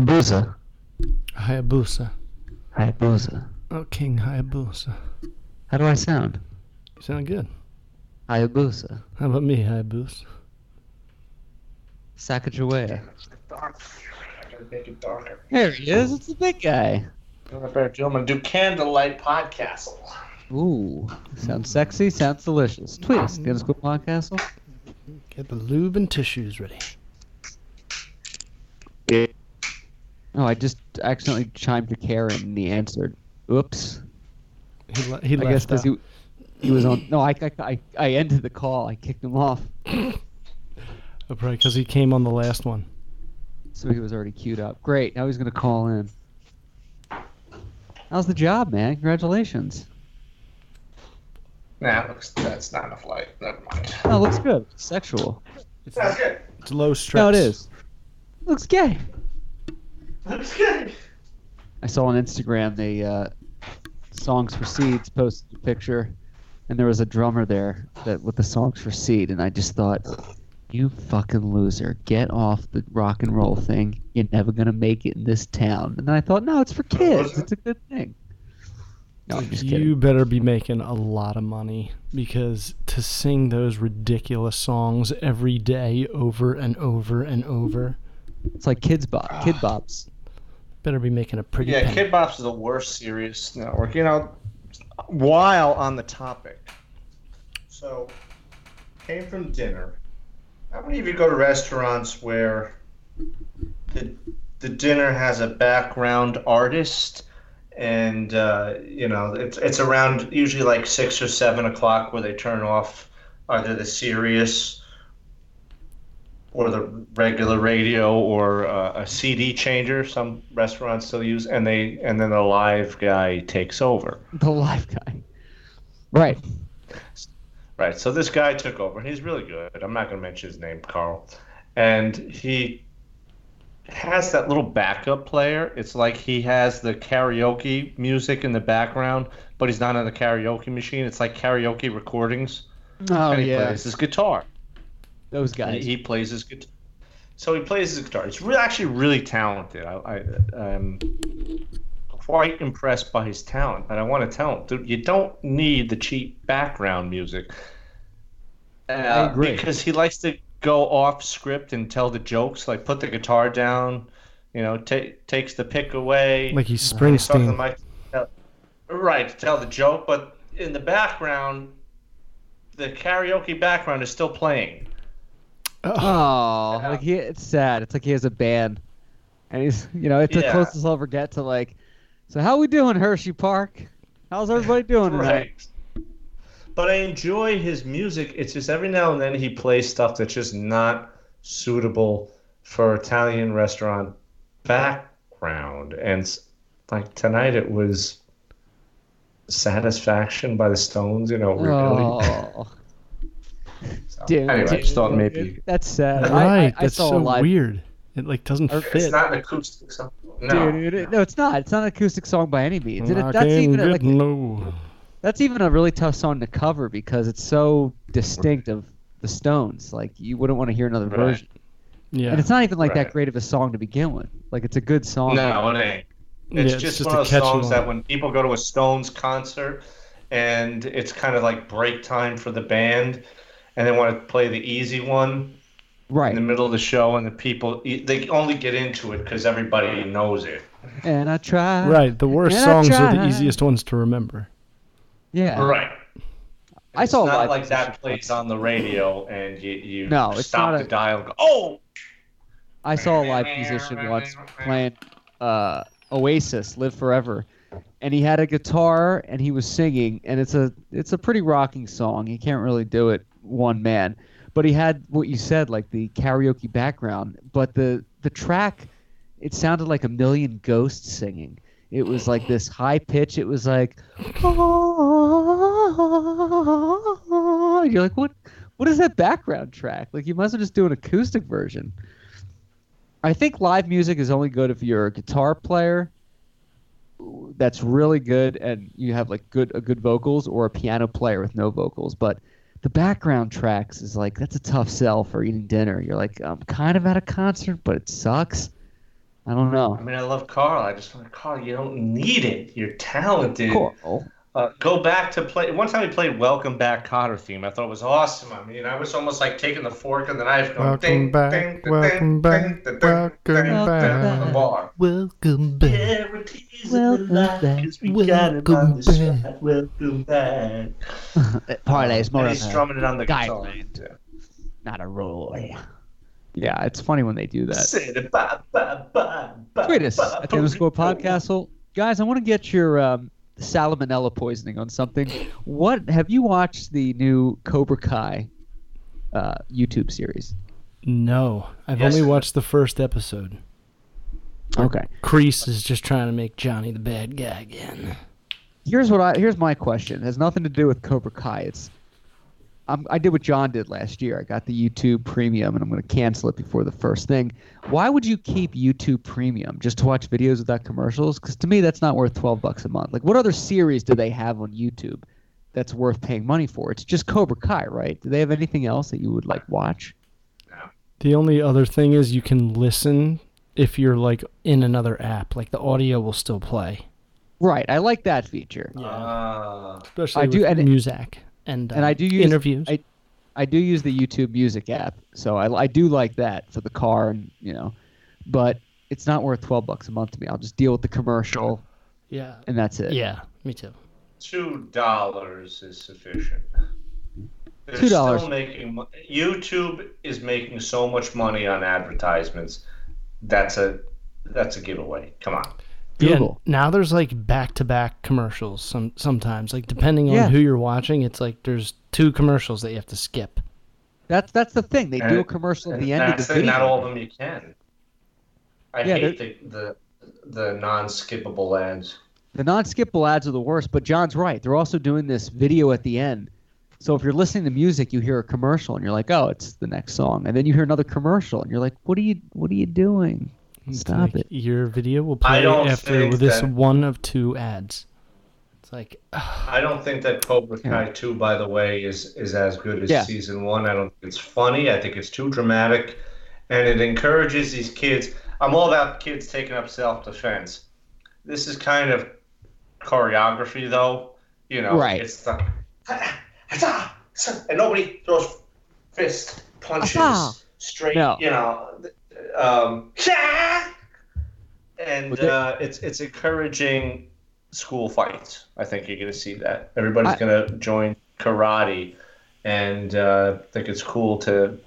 Hayabusa. Hayabusa. Hayabusa. Oh, King Hayabusa. How do I sound? You sound good. Hayabusa. How about me, Hayabusa? Sacagawea. Dark. I gotta make it darker. There he is. It's the big guy. You I better do? I'm gonna do candlelight podcast. Ooh. Sounds sexy. Sounds delicious. Tweet us. Get us good podcast. Get the lube and tissues ready. Oh, I just accidentally chimed to Karen and he answered. Oops. He, le- he I guess because he, he was on. No, I, I, I, I ended the call. I kicked him off. Oh, probably because he came on the last one. So he was already queued up. Great. Now he's going to call in. How's the job, man? Congratulations. Nah, looks that's not enough light. Never mind. Oh, looks good. Sexual. It's, That's good. it's low stress. No, it is. Looks gay. That's good. I saw on Instagram the uh, songs for Seeds posted a picture, and there was a drummer there that with the songs for Seed, and I just thought, you fucking loser, get off the rock and roll thing. You're never gonna make it in this town. And then I thought, no, it's for kids. It's a good thing. No, I'm just you better be making a lot of money because to sing those ridiculous songs every day over and over and over, It's like Kidz Bop, kid bops. Better be making a pretty Yeah, penny. Kidz Bop's is the worst Sirius network. You know, while on the topic, so came from dinner. How many of you go to restaurants where the the dinner has a background artist, and uh, you know it's it's around usually like six or seven o'clock where they turn off either the Sirius or the regular radio or uh, a CD changer. Some restaurants still use, and they and then the live guy takes over. The live guy. Right. Right. So this guy took over, and he's really good. I'm not going to mention his name, Carl, and he has that little backup player. It's like he has the karaoke music in the background, but he's not on the karaoke machine. It's like karaoke recordings. Oh and he yeah. plays his guitar. Those And guys. he plays his guitar. So he plays his guitar. He's really, actually really talented. I, I, I'm quite impressed by his talent. And I want to tell him, dude, you don't need the cheap background music. Uh, I agree. Because he likes to go off script and tell the jokes, like put the guitar down, you know, ta takes the pick away. Like he's Talk to the Springsteen. mic to tell- Right, to tell the joke, but in the background, the karaoke background is still playing. Oh. oh, Yeah. like he, it's sad. It's like he has a band, and he's, you know, it's the closest I'll ever get to like. So how we doing, Hershey Park? How's everybody doing tonight? Right. But I enjoy his music. It's just every now and then he plays stuff that's just not suitable for Italian restaurant background. And like tonight it was Satisfaction by the Stones, you know, really. Oh, So, dude, anyway, I just thought maybe that's sad. Right, I, I, that's saw so live. weird. It like doesn't Or- fit. it's not an acoustic song. No. Dude, it- no, it's not. It's not an acoustic song by any means. It- that's even a, like no. that's even a really tough song to cover because it's so distinct of the Stones. Like you wouldn't want to hear another Right. version. Yeah, And it's not even like that great of a song to begin with. Like it's a good song. No, it ain't. Yeah, It's it's just, just one a of those songs one. that when people go to a Stones concert and it's kind of like break time for the band and they want to play the easy one Right. in the middle of the show and the people they only get into it because everybody knows it. And I try. right. The worst songs are the easiest ones to remember. Yeah. Right. I It's saw a not like that musician plays on the radio and you, you No, it's stop not the a- dial and go, oh! I saw a live musician once playing uh, Oasis, "Live Forever," and he had a guitar and he was singing, and it's a it's a pretty rocking song. He can't really do it one man, but he had what you said, like the karaoke background. But the the track, it sounded like a million ghosts singing. It was like this high pitch. It was like, oh, you're like, what? What is that background track? Like, you must have just do an acoustic version. I think live music is only good if you're a guitar player that's really good and you have like good a good vocals or a piano player with no vocals. But the background tracks is like that's a tough sell for eating dinner. You're like, I'm kind of at a concert, but it sucks. I don't know. I mean, I love Carl. I just want to Carl. You don't need it. You're talented. Cool. Uh, go back to play. One time we played "Welcome Back" Kotter theme. I thought it was awesome. I mean, I was almost like taking the fork and the knife, going Welcome ding, back, ding, ding, welcome ding, back, ding, ding, welcome ding, ding, back. on the bar. Welcome back. Yeah, Welcome the light back, 'cause we got it on welcome back. side. Welcome back. Parlays more And of he's a strumming it on the guitar. guideline. too. not a role. Yeah, it's funny when they do that. Said it, ba, ba, ba, ba, Tweet us ba, at the underscore ba, podcast. Guys, I want to get your um, salmonella poisoning on something. What have you watched the new Cobra Kai uh, YouTube series? No, I've Yes. only watched the first episode. Okay. Kreese is just trying to make Johnny the bad guy again. Here's what I here's my question. It has nothing to do with Cobra Kai. It's I'm, I did what John did last year. I got the YouTube Premium, and I'm going to cancel it before the first thing. Why would you keep YouTube Premium just to watch videos without commercials? Because to me, that's not worth 12 bucks a month. Like, what other series do they have on YouTube that's worth paying money for? It's just Cobra Kai, right? Do they have anything else that you would like watch? The only other thing is you can listen if you're like in another app. Like the audio will still play. Right. I like that feature. Ah. Especially I do- with and- music and, uh, and I do use- interviews. I- I do use the YouTube Music app, so I, I do like that for the car, and you know, but it's not worth 12 bucks a month to me. I'll just deal with the commercial, yeah. and that's it. Yeah, me too. Two dollars is sufficient. They're $2. Making YouTube is making so much money on advertisements. That's a that's a giveaway. Come on. Google. Yeah, now there's like back-to-back commercials. Some sometimes, like depending on Yeah. who you're watching, it's like there's two commercials that you have to skip. That's that's the thing. They do a commercial at the end of the it, video. Not all of them you can. I Yeah, hate the, the the non-skippable ads. The non-skippable ads are the worst, but John's right. They're also doing this video at the end. So if you're listening to music, you hear a commercial and you're like, "Oh, it's the next song," and then you hear another commercial and you're like, "What are you What are you doing? It's Stop like it!" Your video will play after this that- one of two ads. It's like I don't think that Cobra Kai 2, by the way, is is as good as Yeah. season one. I don't think it's funny. I think it's too dramatic, and it encourages these kids. I'm all about kids taking up self-defense. This is kind of choreography, though. You know, Right. It's the and nobody throws fist punches straight. No. You know, um, and uh, it's it's encouraging school fights. I think you're going to see that. Everybody's going to join karate, and uh, think it's cool to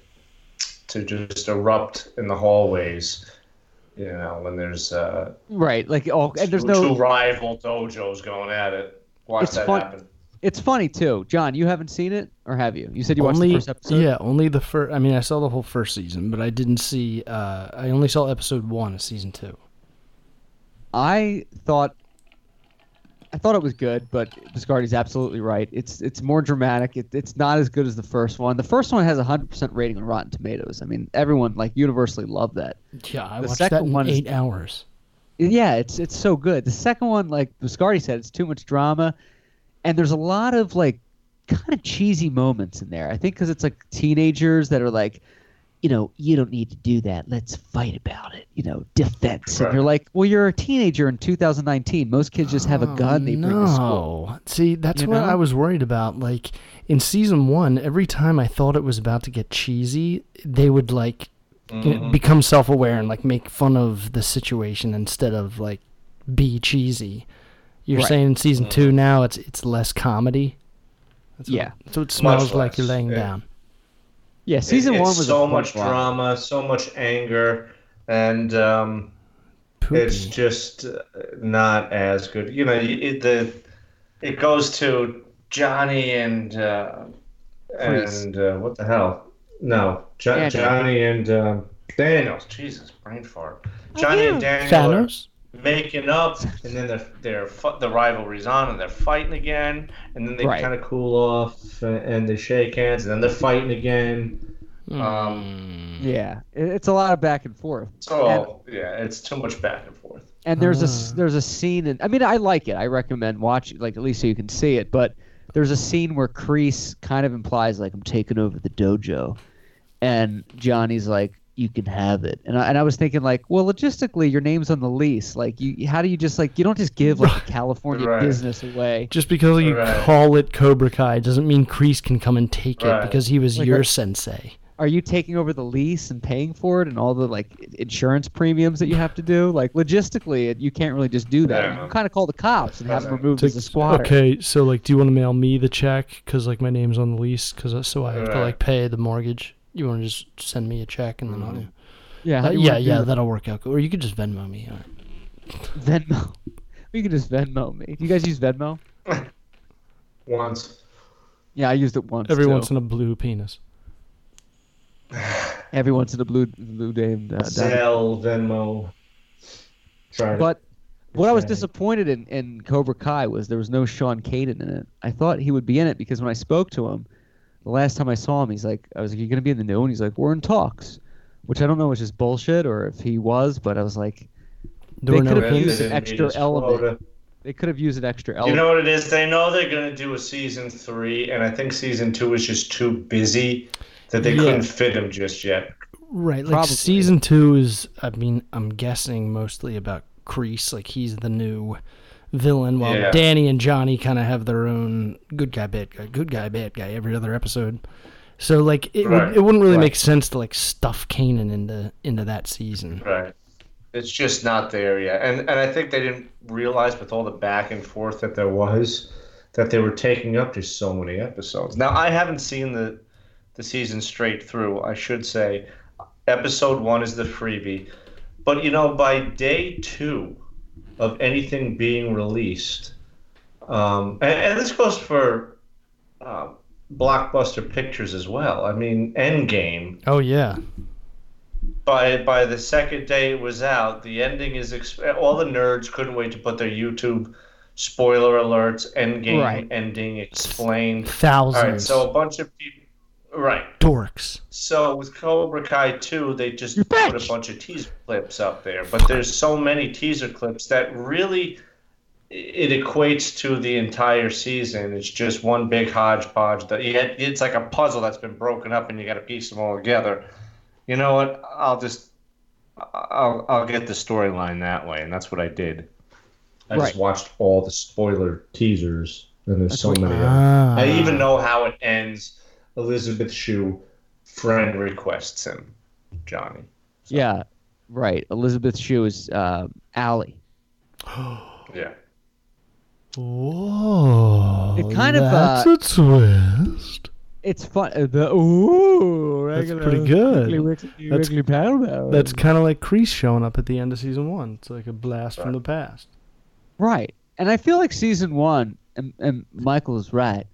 to just erupt in the hallways. You know, when there's uh, Right. Like, oh, and there's two, no. two rival dojos going at it. Watch that fun- happen. It's funny too. John, you haven't seen it, or have you? You said you watched only the first episode. yeah, only the first. I mean, I saw the whole first season, but I didn't see. Uh, I only saw episode one of season two. I thought I thought it was good, but Biscardi's absolutely right. It's it's more dramatic. It, it's not as good as the first one. The first one has a hundred percent rating on Rotten Tomatoes. I mean, everyone like universally loved that. Yeah, I The watched that second in one is- eight hours. Yeah, it's it's so good. The second one, like Biscardi said, it's too much drama, and there's a lot of like kind of cheesy moments in there. I think because it's like teenagers that are like, you know, you don't need to do that. Let's fight about it. You know, defense. And you're like, well, you're a teenager in 2019. Most kids just have a gun they bring to school. No, see, that's You what know? I was worried about. Like in season one, every time I thought it was about to get cheesy, they would like you know, Mhm. become self-aware and like make fun of the situation instead of like be cheesy. You're Right. saying in season two now it's it's less comedy. That's Yeah. what, so it smells like less, you're laying yeah. down. Yeah, season It- one was so fun much ride. drama, so much anger, and um, it's just uh, not as good. You know, it, the it goes to Johnny and uh, and uh, what the hell? No, jo- Daniel. Johnny and um, Daniel. Jesus, brain fart. Johnny and Daniel are Thanos. Making up, and then they're, they're the rivalry's on, and they're fighting again, and then they Right. kind of cool off, uh, and they shake hands, and then they're fighting again. Um, Mm. Yeah, it's a lot of back and forth. So yeah, it's too much back and forth. And there's a s- Ah. there's a scene, and I mean, I like it. I recommend watching, like at least so you can see it. But there's a scene where Kreese kind of implies like I'm taking over the dojo, and Johnny's like, you can have it. And I, and I was thinking like, well, logistically, your name's on the lease. Like, you how do you just like you don't just give like a California Right. business away? Just because you Right. call it Cobra Kai doesn't mean Kreese can come and take it because he was Like, your are- sensei. Are you taking over the lease and paying for it and all the like insurance premiums that you have to do? Like logistically, it, you can't really just do that. Yeah. You kind of call the cops and have them Right. removed It's as a squatter. okay, so like, do you want to mail me the check because like my name's on the lease because uh, so I have to like pay the mortgage? You want to just send me a check and then I'll. Mhm. Yeah, how do yeah, wanna yeah, that? that'll work out. good. Or you could just Venmo me. all right. Venmo. You can just Venmo me. Do you guys use Venmo? Once. Yeah, I used it once. Every too. once in a blue penis. Every once in a blue blue day and uh, diamond. Zelle, Venmo. Try But what I was disappointed in, in Cobra Kai was there was no Sean Kanan in it. I thought he would be in it because when I spoke to him, the last time I saw him, he's like, I was like, "You're gonna be in the new?" And he's like, "We're in talks," which I don't know was just bullshit or if he was, but I was like, There They could've They used an extra element. quota. they could have used an extra element. You know what it is? They know they're going to do a season three, and I think season two is just too busy that they Yeah. couldn't fit him just yet. Right, like Probably. season two is. I mean, I'm guessing mostly about Kreese. Like he's the new villain, while Yeah. Danny and Johnny kind of have their own good guy, bad guy, good guy, bad guy every other episode. So like it, Right. would, it wouldn't really Right. make sense to like stuff Kanan into into that season. Right. It's just not there yet. And and I think they didn't realize with all the back and forth that there was that they were taking up just so many episodes. Now I haven't seen the the season straight through, I should say. Episode 1 is the freebie. But you know by day 2 of anything being released um, and, and this goes for uh, blockbuster pictures as well. I mean, Endgame Oh yeah, by by the second day it was out, the ending is exp- all the nerds couldn't wait to put their YouTube spoiler alerts, endgame Right. ending explained. Thousands right, so a bunch of people, right? dorks. So with Cobra Kai 2, they just You put bitch! a bunch of teaser clips up there, but there's so many teaser clips that really it equates to the entire season. It's just one big hodgepodge. That had, it's like a puzzle that's been broken up, and you got to piece them all together. You know what? I'll just I'll I'll get the storyline that way, and that's what I did. I Right. just watched all the spoiler teasers, and there's That's so many. of. Ah. I even know how it ends. Elizabeth Shue, friend requests him, Johnny. Yeah, right. Elizabeth Shue is uh, Ali. Yeah. Whoa! It kind of, that's uh, a twist. It's fun. uh, The ooh, That's pretty good. Wiggly, wiggly, That's- wiggly. That's kind of like Kreese showing up at the end of season one. It's like a blast from the past. Right. And I feel like season one, and, and Michael is right,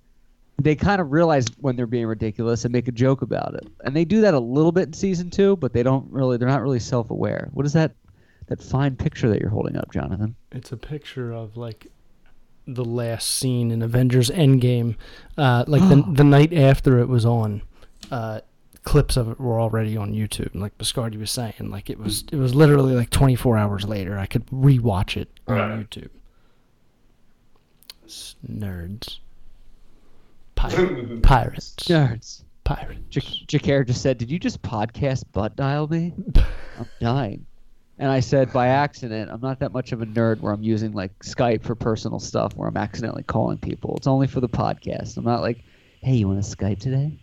they kind of realize when they're being ridiculous and make a joke about it. And they do that a little bit in season two, but they don't really, they're not really self aware. What is that, that fine picture that you're holding up, Jonathan? It's a picture of like the last scene in Avengers Endgame. Uh, like the the night after it was on, uh, clips of it were already on YouTube. And like Biscardi was saying, like it was it was literally like 24 hours later. I could rewatch it on Right. YouTube. S- Nerds. Pir- pirates. Nerds. Pirates. J- Jakar just said, Did you just podcast butt dial me? I'm dying. And I said, by accident, I'm not that much of a nerd where I'm using like Skype for personal stuff where I'm accidentally calling people. It's only for the podcast. I'm not like, hey, you want to Skype today?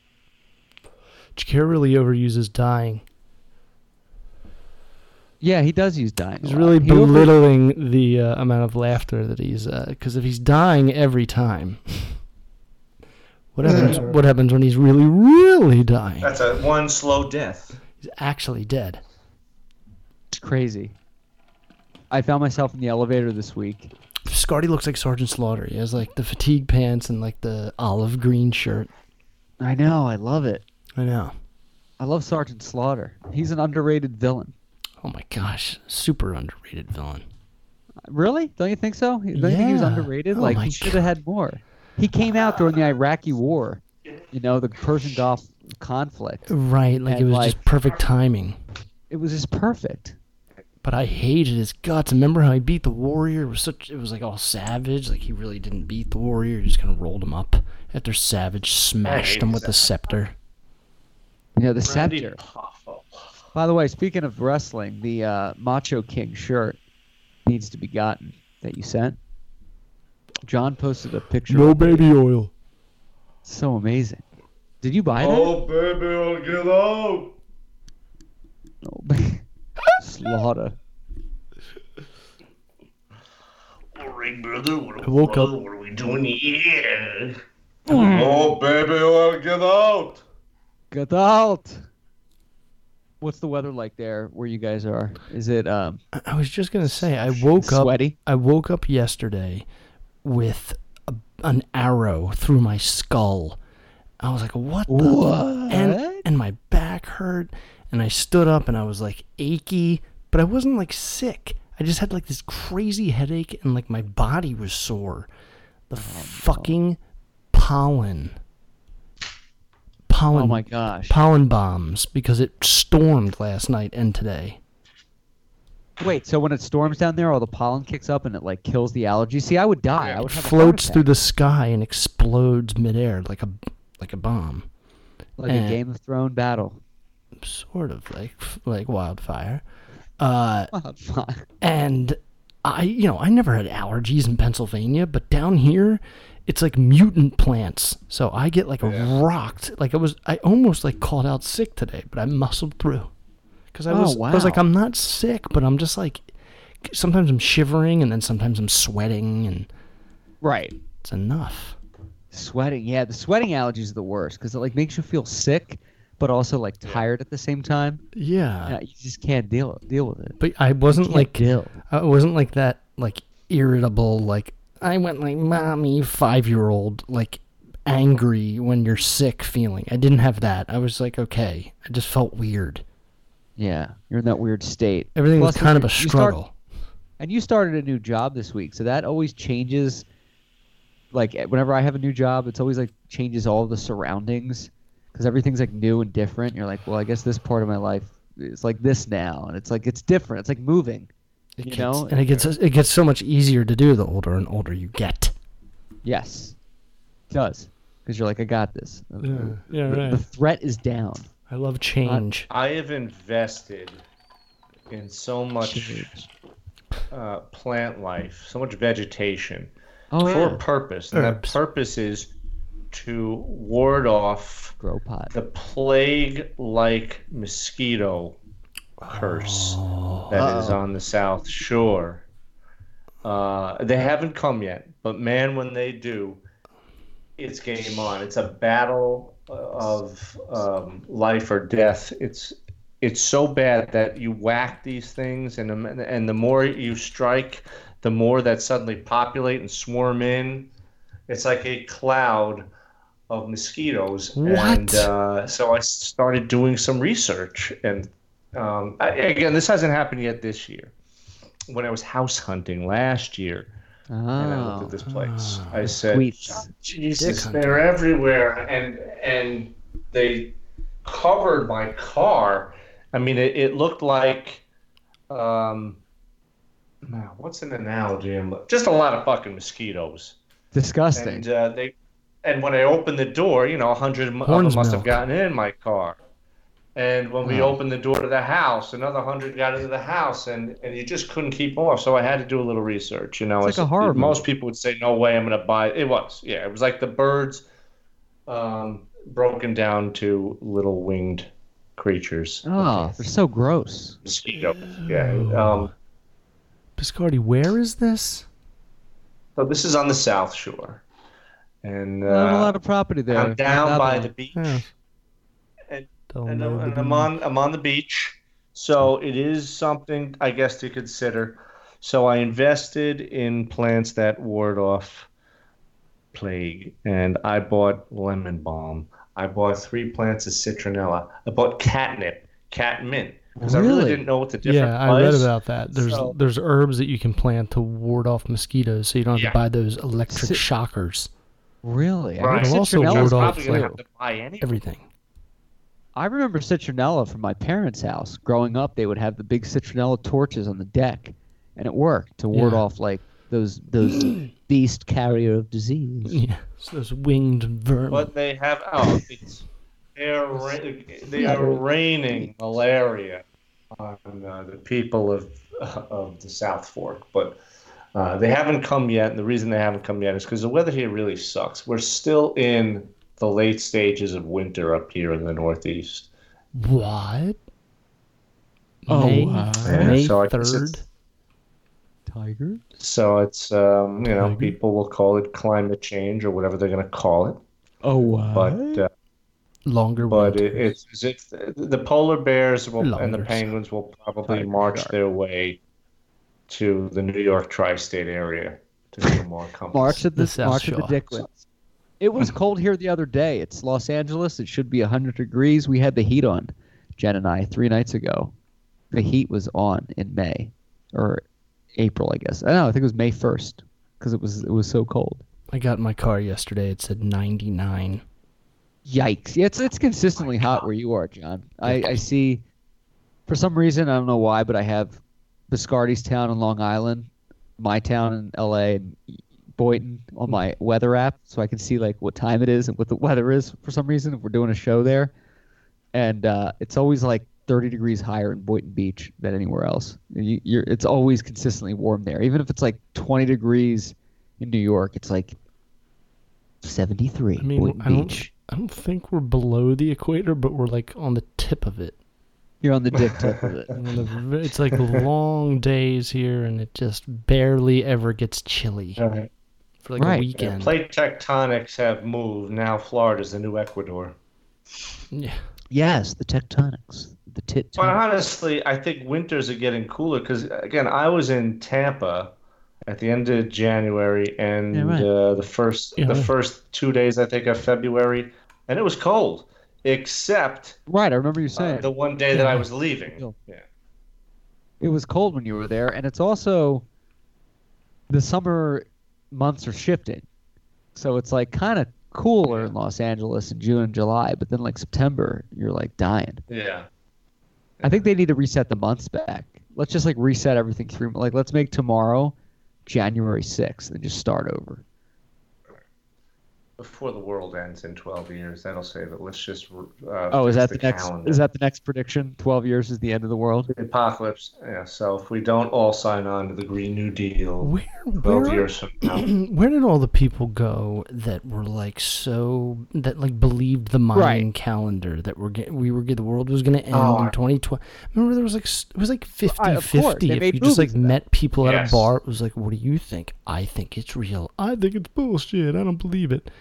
Jakar really overuses dying. Yeah, he does use dying. a He's lot. really He over- belittling the uh, amount of laughter that he's. Because if he's dying every time, what happens? what happens when he's really, really dying? That's a one slow death. He's actually dead. It's crazy. I found myself in the elevator this week. Scardy looks like Sergeant Slaughter. He has like the fatigue pants and like the olive green shirt. I know, I love it. I know. I love Sergeant Slaughter. He's an underrated villain. Oh my gosh, super underrated villain. Really? Don't you think so? Don't you think he was underrated? Oh like he should have had more. He came out during the Iraqi War. You know, the Persian Gulf conflict. Right, like it was like- just perfect timing. It was just perfect. But I hated his guts. Remember how he beat the warrior? It was such. It was like all savage. Like he really didn't beat the warrior. He just kind of rolled him up after Savage smashed him with the scepter. You know, the Randy scepter. Poffo. By the way, speaking of wrestling, the uh, Macho King shirt needs to be gotten that you sent. John posted a picture. No of it. baby oil. So amazing. Did you buy that? Oh, baby, I'll get out. No. baby. Slaughter. All right, brother. What, I woke brother, up- What are we doing here? Oh, baby, I'll get out. Get out. What's the weather like there where you guys are? Is it um I- I was just gonna say I woke up. sweaty? I woke up yesterday with a, an arrow through my skull. I was like, "What the?" What? And and my back hurt, and I stood up, and I was like achy, but I wasn't like sick. I just had like this crazy headache, and like my body was sore. The oh, fucking pollen. Pollen. Oh my gosh. Pollen bombs because it stormed last night and today. Wait, so when it storms down there, all the pollen kicks up and it like kills the allergy. See, I would die. I would have floats attack. through the sky and explodes midair like a like a bomb. like eh. a Game of Thrones battle. Sort of like like wildfire. Uh, Fine. and I you know I never had allergies in Pennsylvania, but down here it's like mutant plants. So I get like rocked. Like I was I almost like called out sick today, but I muscled through. Cuz I Oh, was I was like. I'm not sick, but I'm just like sometimes I'm shivering and then sometimes I'm sweating and Right. it's enough. Sweating. Yeah, the sweating allergies is the worst because it like makes you feel sick, but also like tired at the same time. Yeah. Yeah, you just can't deal deal with it. But I wasn't like deal. I wasn't like that like irritable like I went like mommy 5-year-old like angry when you're sick feeling. I didn't have that. I was like okay. I just felt weird. Yeah, you're in that weird state. Everything was kind of a you start- struggle. And you started a new job this week, so that always changes. Like eh, whenever I have a new job, it's always like changes all the surroundings because everything's like new and different. You're like, well, I guess this part of my life is like this now, and it's like it's different. It's like moving. It you gets, know? and it gets it gets so much easier to do the older and older you get. Yes, it does because you're like, I got this. yeah, The- The threat is down. I love change. I have invested in so much uh, plant life, so much vegetation Oh for a yeah, purpose. And that purpose is to ward off grow pot. the plague like mosquito curse that is on the South Shore. Uh, they haven't come yet, but man, when they do, it's game on. It's a battle of um, life or death. It's it's so bad that you whack these things, and the- and the more you strike, the more that suddenly populate and swarm in. It's like a cloud of mosquitoes. What? And uh, so I started doing some research, and um, I, again, this hasn't happened yet this year. When I was house hunting last year, and I looked Oh, at this place, Ah. I said, sweets. Jesus, Dick they're everywhere, and and they covered my car. I mean, it, it looked like, um, now what's an analogy? I'm- Just a lot of fucking mosquitoes, Disgusting. and uh, they, and when I opened the door, you know, a hundred of them Horn's must have gotten in my car. And when we Oh. opened the door to the house, another hundred got into the house, and, and you just couldn't keep off. So I had to do a little research. You know, It's like a horror most people would say, "No way, I'm going to buy." It was, yeah, it was like the birds, um, broken down to little winged creatures. oh, they're so gross. mosquitoes. Yeah. Um, Biscardi, where is this? so this is on the South Shore, and uh, I have a lot of property there. I'm down by the beach. Yeah. And- and, know I'm- and I'm on I'm on the beach, so it is something I guess to consider. So I invested in plants that ward off plague, and I bought lemon balm. I bought three plants of citronella. I bought catnip, cat mint, because I really Really? didn't know what the difference Yeah, I read about that. There's So- there's herbs that you can plant to ward off mosquitoes, so you don't have Yeah. to buy those electric Si- shockers. Really? I Right. heard It'll also ward off probably gonna have to buy any. Everything. I remember citronella from my parents' house. Growing up, they would have the big citronella torches on the deck, and it worked to ward Yeah. off like those those beast carrier of disease. Yeah, so those winged vermin. But they have oh, it's They are ra- they are raining malaria on uh, the people of of the South Fork, but uh, they haven't come yet. And the reason they haven't come yet is because the weather here really sucks. We're still in the late stages of winter up here in the Northeast. What? Oh, May, wow. May Yeah, so third. Tiger. So it's um, you know Tiger. people will call it climate change or whatever they're going to call it, Oh wow. but uh, Longer but it, winters. it's as if the polar bears will, and the penguins will probably Tiger march shark. their way to the New York tri-state area to do more comfortable. March of the, The South March of the Shore. Dicklets. It was cold here the other day. It's Los Angeles. It should be 100 degrees. We had the heat on, Jen and I, three nights ago. The heat was on in May, or April, I guess. I don't know. I think it was May 1st because it was it was so cold. I got in my car yesterday. It said 99. Yikes! Yeah, it's it's consistently oh hot where you are, John. I, I see. For some reason, I don't know why, but I have Biscardi's town in Long Island, my town in L.A. and Boynton on my weather app, so I can see like what time it is and what the weather is. For some reason, if we're doing a show there, and uh, it's always like 30 degrees higher in Boynton Beach than anywhere else. You, you're, it's always consistently warm there, even if it's like 20 degrees in New York. It's like 73 I mean, Boynton I don't- Beach. I don't think we're below the equator, but we're like on the tip of it. You're on the dick tip of it. On the v- It's like long days here, and it just barely ever gets chilly Right. For like Right. a Yeah, plate tectonics have moved. Now Florida's the new Ecuador. Yeah. Yes, the tectonics, the tit. But honestly, I think winters are getting cooler because again, I was in Tampa at the end of January and Yeah, right. uh, the first Yeah, the right. first two days I think of February, and it was cold, except Right, I remember you uh, saying the one day that I was leaving. Yeah. it was cold when you were there, and it's also the summer months are shifting, so it's like kind of cooler in Los Angeles in June and July, but then like September, you're like dying. Yeah. I think they need to reset the months back. Let's just like reset everything through. Like let's make tomorrow January sixth and just start over. Before the world ends in 12 years, that'll say that let's just. Uh, Oh, is that the, next? calendar. Is that the next prediction? Twelve years is the end of the world. the apocalypse? Yeah. So if we don't all sign on to the Green New Deal Where, 12 where, years from now, where did all the people go that were like so that like believed the Mayan Right. calendar that we're get, we were get, the world was going to end Oh, in 2020? Remember there was like it was like 50 I- of course, 50 they if you just like movies of that. met people at a bar it was like what do you think? I think it's real. I think it's bullshit. I don't believe it.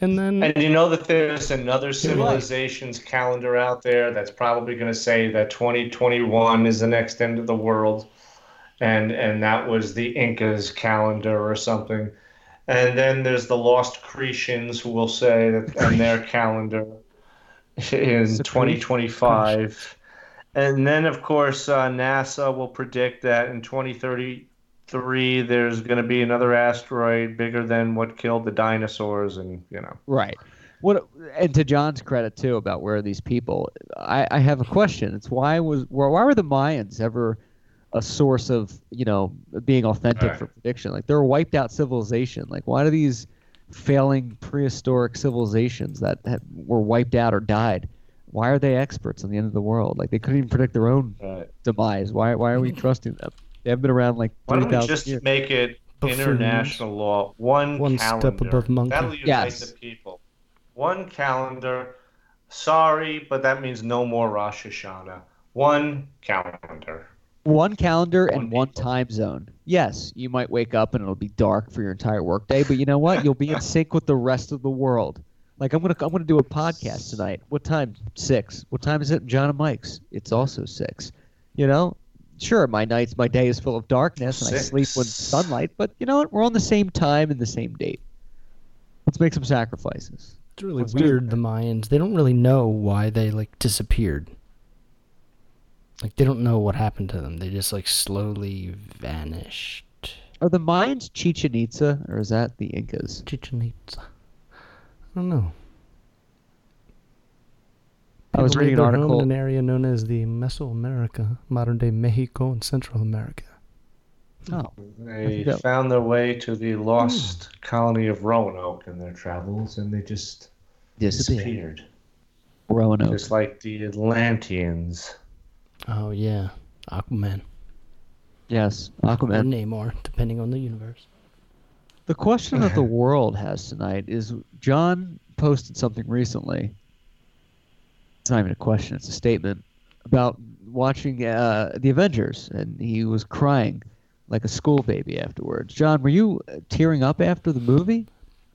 And then And you know that there's another civilization's calendar out there that's probably going to say that 2021 is the next end of the world, and and that was the Incas calendar or something. And then there's the lost Cretians who will say that on their calendar in 2025. And then, of course, uh, NASA will predict that in 2033 there's going to be another asteroid bigger than what killed the dinosaurs, and you know. Right. What and to John's credit too about where are these people? I, I have a question. It's why was why were the Mayans ever a source of you know being authentic Right. for prediction? Like they're a wiped out civilization. Like why do these failing prehistoric civilizations that had, were wiped out or died? Why are they experts on the end of the world? Like they couldn't even predict their own Right. demise. Why why are we trusting them? They have been around like Why don't we just years. make it international law? One, One step calendar. above monkey. That'll unite Yes. the people. One calendar. Sorry, but that means no more Rosh Hashanah. One calendar. One calendar and One one time zone. Yes, you might wake up and it'll be dark for your entire workday, but you know what? You'll be in sync with the rest of the world. Like I'm gonna I'm gonna do a podcast tonight. What time? Six. What time is it? John and Mike's. It's also six. You know, sure, my nights, my day is full of darkness, and I sleep when Six. sunlight. But you know what? We're on the same time and the same date. Let's make some sacrifices. It's really Let's weird. The Mayans, they don't really know why they like disappeared. Like they don't know what happened to them. They just like slowly vanished. Are the Mayans Chichen Itza, or is that the Incas? Chichen Itza. I don't know. I was reading an their home article. in an area known as the Mesoamerica, modern day Mexico and Central America. Oh, They forgot. found their way to the hmm. lost colony of Roanoke in their travels, and they just disappeared. disappeared. Roanoke. Just like the Atlanteans. Oh yeah, Aquaman Yes, or Aquaman. Namor, depending on the universe. The question that the world has tonight is John posted something recently. It's not even a question, it's a statement about watching uh, the Avengers, and he was crying like a school baby afterwards. John, were you uh, tearing up after the movie?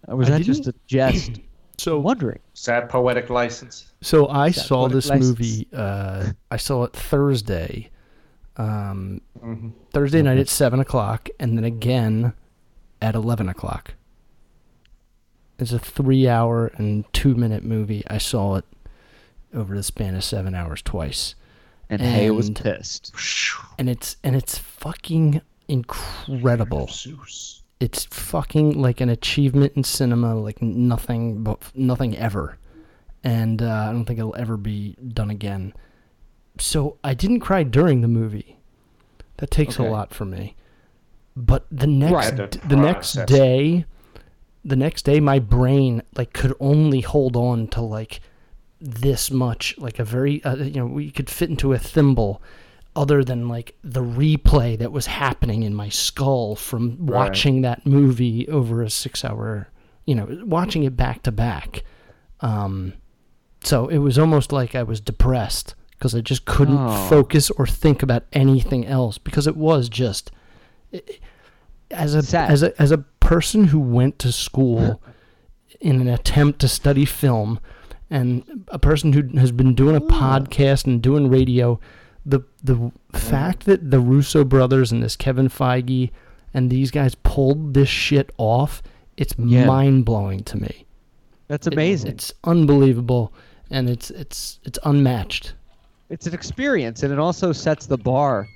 Or was I that just a jest? So I'm wondering. Sad poetic license? So I That saw this license? movie. Uh, I saw it Thursday, um, Mm-hmm. Thursday night at seven o'clock, and then again at eleven o'clock. It's a three-hour and two-minute movie. I saw it over the span of seven hours twice, And Hay was And- pissed. and it's and it's fucking incredible. Zeus. It's fucking like an achievement in cinema, like nothing but nothing ever, and uh, I don't think it'll ever be done again. So I didn't cry during the movie. That takes Okay. a lot for me. But the next Right, the the next day, the next day, my brain like could only hold on to like this much, like a very uh, you know we could fit into a thimble other than like the replay that was happening in my skull from Right. watching that movie over a six hour you know watching it back to back um so it was almost like i was depressed because i just couldn't Oh. focus or think about anything else because it was just it- as a Sad. as a as a person who went to school in an attempt to study film and a person who has been doing a podcast and doing radio the the fact that the Russo brothers and this Kevin Feige and these guys pulled this shit off it's Yeah. mind blowing to me That's It- amazing. it's unbelievable and it's it's it's unmatched it's an experience and it also sets the bar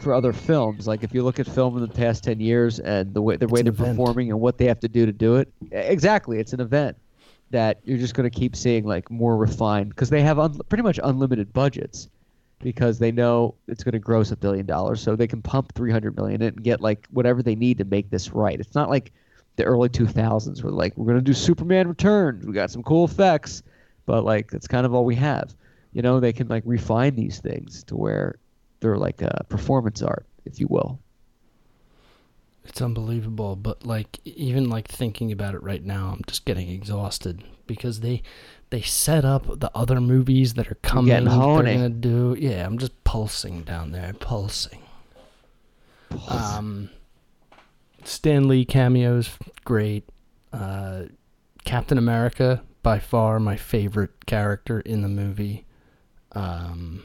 for other films like if you look at film in the past 10 years and the way the way they're event. performing and what they have to do to do it exactly it's an event that you're just going to keep seeing like more refined because they have un- pretty much unlimited budgets because they know it's going to gross a billion dollars so they can pump 300 million in and get like whatever they need to make this right. It's not like the early 2000s where like we're going to do superman returns we got some cool effects but like that's kind of all we have. You know they can like refine these things to where they're like uh, performance art if you will It's unbelievable, but like even like thinking about it right now, I'm just getting exhausted because they they set up the other movies that are coming. They're gonna do yeah. I'm just pulsing down there, pulsing. Um, Stan Lee cameos, great. Uh, Captain America, by far my favorite character in the movie. Um,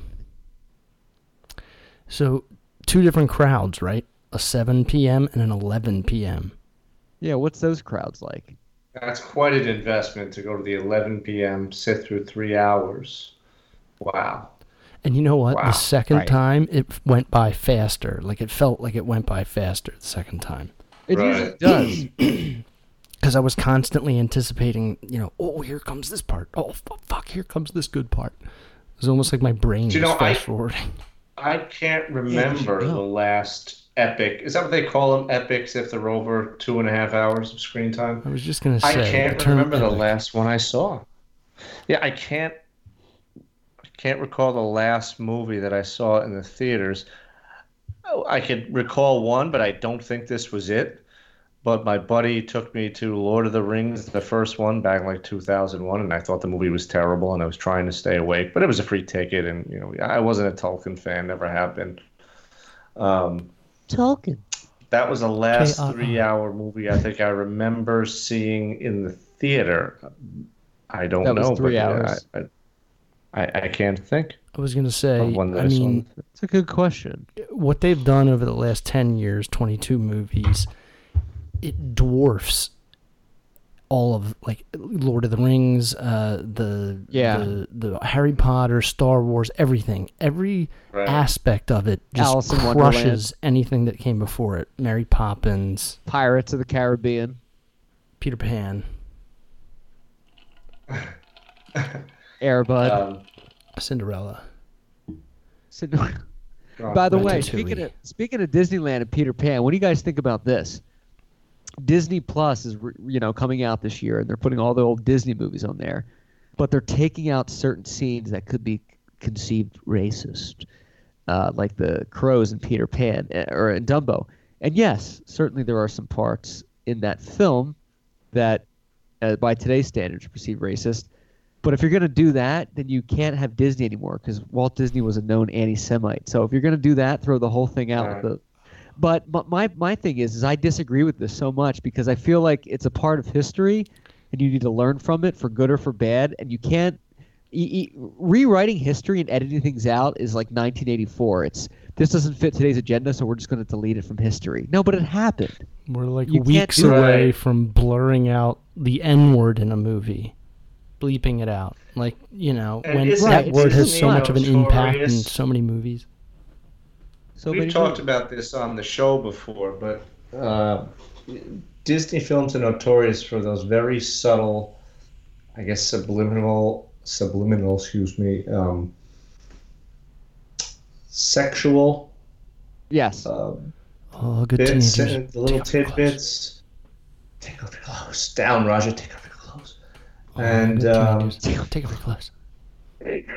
so two different crowds, right? A 7 p.m. and an 11 p.m. yeah what's those crowds like That's quite an investment to go to the 11 p.m., sit through three hours. Wow. And you know what? Wow, the second right. time it went by faster. Like it felt like it went by faster the second time. it Right. usually does Because I was constantly anticipating, you know, oh, here comes this part. Oh, fuck, here comes this good part. It was almost like my brain Do you was know, I- fast forwarding. I can't remember know. the last epic. Is that what they call them? Epics if they're over two and a half hours of screen time? I was just going to say. I can't the term remember the last one I saw. Yeah, I can't. I can't recall the last movie that I saw in the theaters. Oh, I could recall one, but I don't think this was it. But my buddy took me to Lord of the Rings, the first one, back in like 2001, and I thought the movie was terrible, and I was trying to stay awake. But it was a free ticket, and you know, I wasn't a Tolkien fan, never have been. Um, Tolkien that was the last K-R-R. three-hour movie I think I remember seeing in the theater. I don't That was know, three but yeah. I, I, I can't think I was going to say, one I I, mean, it's a good question what they've done over the last 10 years 22 movies it dwarfs all of like lord of the rings uh the Yeah. the, the harry potter star wars everything. Every Right. aspect of it just Alice in crushes anything that came before it. Mary poppins. Pirates of the caribbean. Peter pan. Airbud. Um, cinderella. So- oh, By the way, speaking of speaking of Disneyland and Peter Pan, what do you guys think about this? Disney Plus is you know coming out this year, and they're putting all the old Disney movies on there. but they're taking out certain scenes that could be conceived racist, uh, like the crows in Peter Pan uh, or in Dumbo. And yes, certainly there are some parts in that film that, uh, by today's standards, are perceived racist. But if you're going to do that, then you can't have Disney anymore because Walt Disney was a known anti-Semite. So if you're going to do that, throw the whole thing out. Right. With the, but, but my my thing is, is I disagree with this so much because I feel like it's a part of history, and you need to learn from it for good or for bad, and you can't. E- e- rewriting history and editing things out is like 1984. It's this doesn't fit today's agenda, so we're just going to delete it from history. No, but it happened. We're like You weeks away Right. from blurring out the N word in a movie, bleeping it out. Like you know, And when isn't that it- word has so much of an impact in so many movies. So we many talked movies. about this on the show before, but uh, Disney films are notorious for those very subtle, I guess, subliminal, subliminal, excuse me, um, sexual Yes. um, Oh, good bits, teenagers. and the little Take off your tidbits. Take off your clothes. Down, Roger. Take off your clothes. Oh, and, um, teenagers. take, take off your clothes.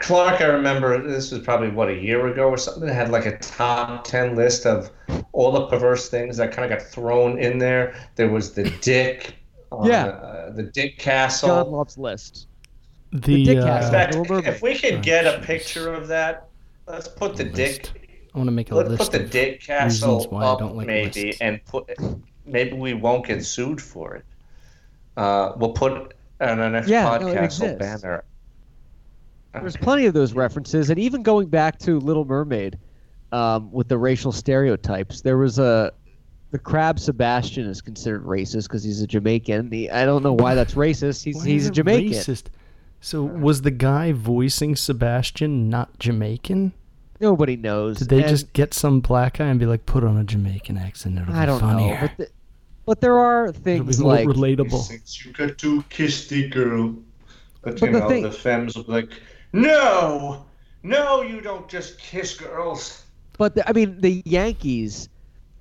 Clark, I remember this was probably what a year ago or something. It had like a top ten list of all the perverse things that kind of got thrown in there. There was the dick, on, Yeah. uh, the Dick John Castle. loves list. The, Dick uh, In fact, Little if we could Oh, get a picture of that, let's put the List. Dick. I want to make a Let's list put the Dick Castle reasons why I up, don't like maybe, lists. and put. Maybe we won't get sued for it. Uh, we'll put on our next Yeah, it podcast exists. banner. There's plenty of those references, and even going back to Little Mermaid, um, with the racial stereotypes, there was a the crab Sebastian is considered racist because he's a Jamaican. The, I don't know why that's racist. He's Why he's a Jamaican. Racist? So was the guy voicing Sebastian not Jamaican? Nobody knows. Did they And just get some black guy and be like, put on a Jamaican accent? It'll I be don't funnier. know, but the, but there are It'll be things more like relatable. Since you got to kiss the girl. But, But you the know, thing- the femmes will be like, no, no, you don't just kiss girls. But the, I mean, the Yankees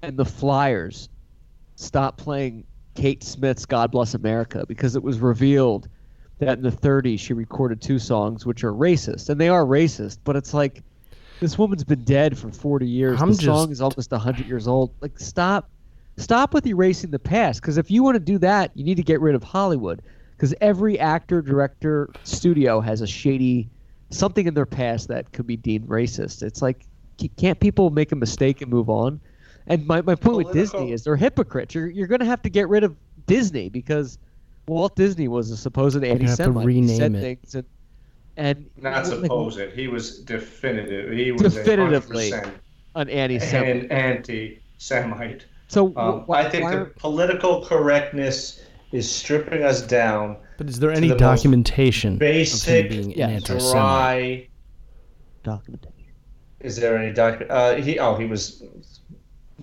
and the Flyers stopped playing Kate Smith's "God Bless America" because it was revealed that in the 30s she recorded two songs which are racist, and they are racist. But it's like this woman's been dead for 40 years. I'm the song is almost 100 years old. Like, stop, stop with erasing the past. Because if you want to do that, you need to get rid of Hollywood. Because every actor, director, studio has a shady something in their past that could be deemed racist. It's like, can't people make a mistake and move on? And my, my point with Disney is they're hypocrites. You're, you're going to have to get rid of Disney because Walt Disney was a supposed anti-Semite. He rename said it. things and, and Not like, suppose it. He was definitive. He was Definitively. 100% an anti-Semite. and anti-Semite. So Um, wh- why, I think why the are- political correctness is stripping us down. But is there any the documentation basic, of him being yeah, an anti-Semite? Dry. documentation Is there any doc? Uh, he oh he was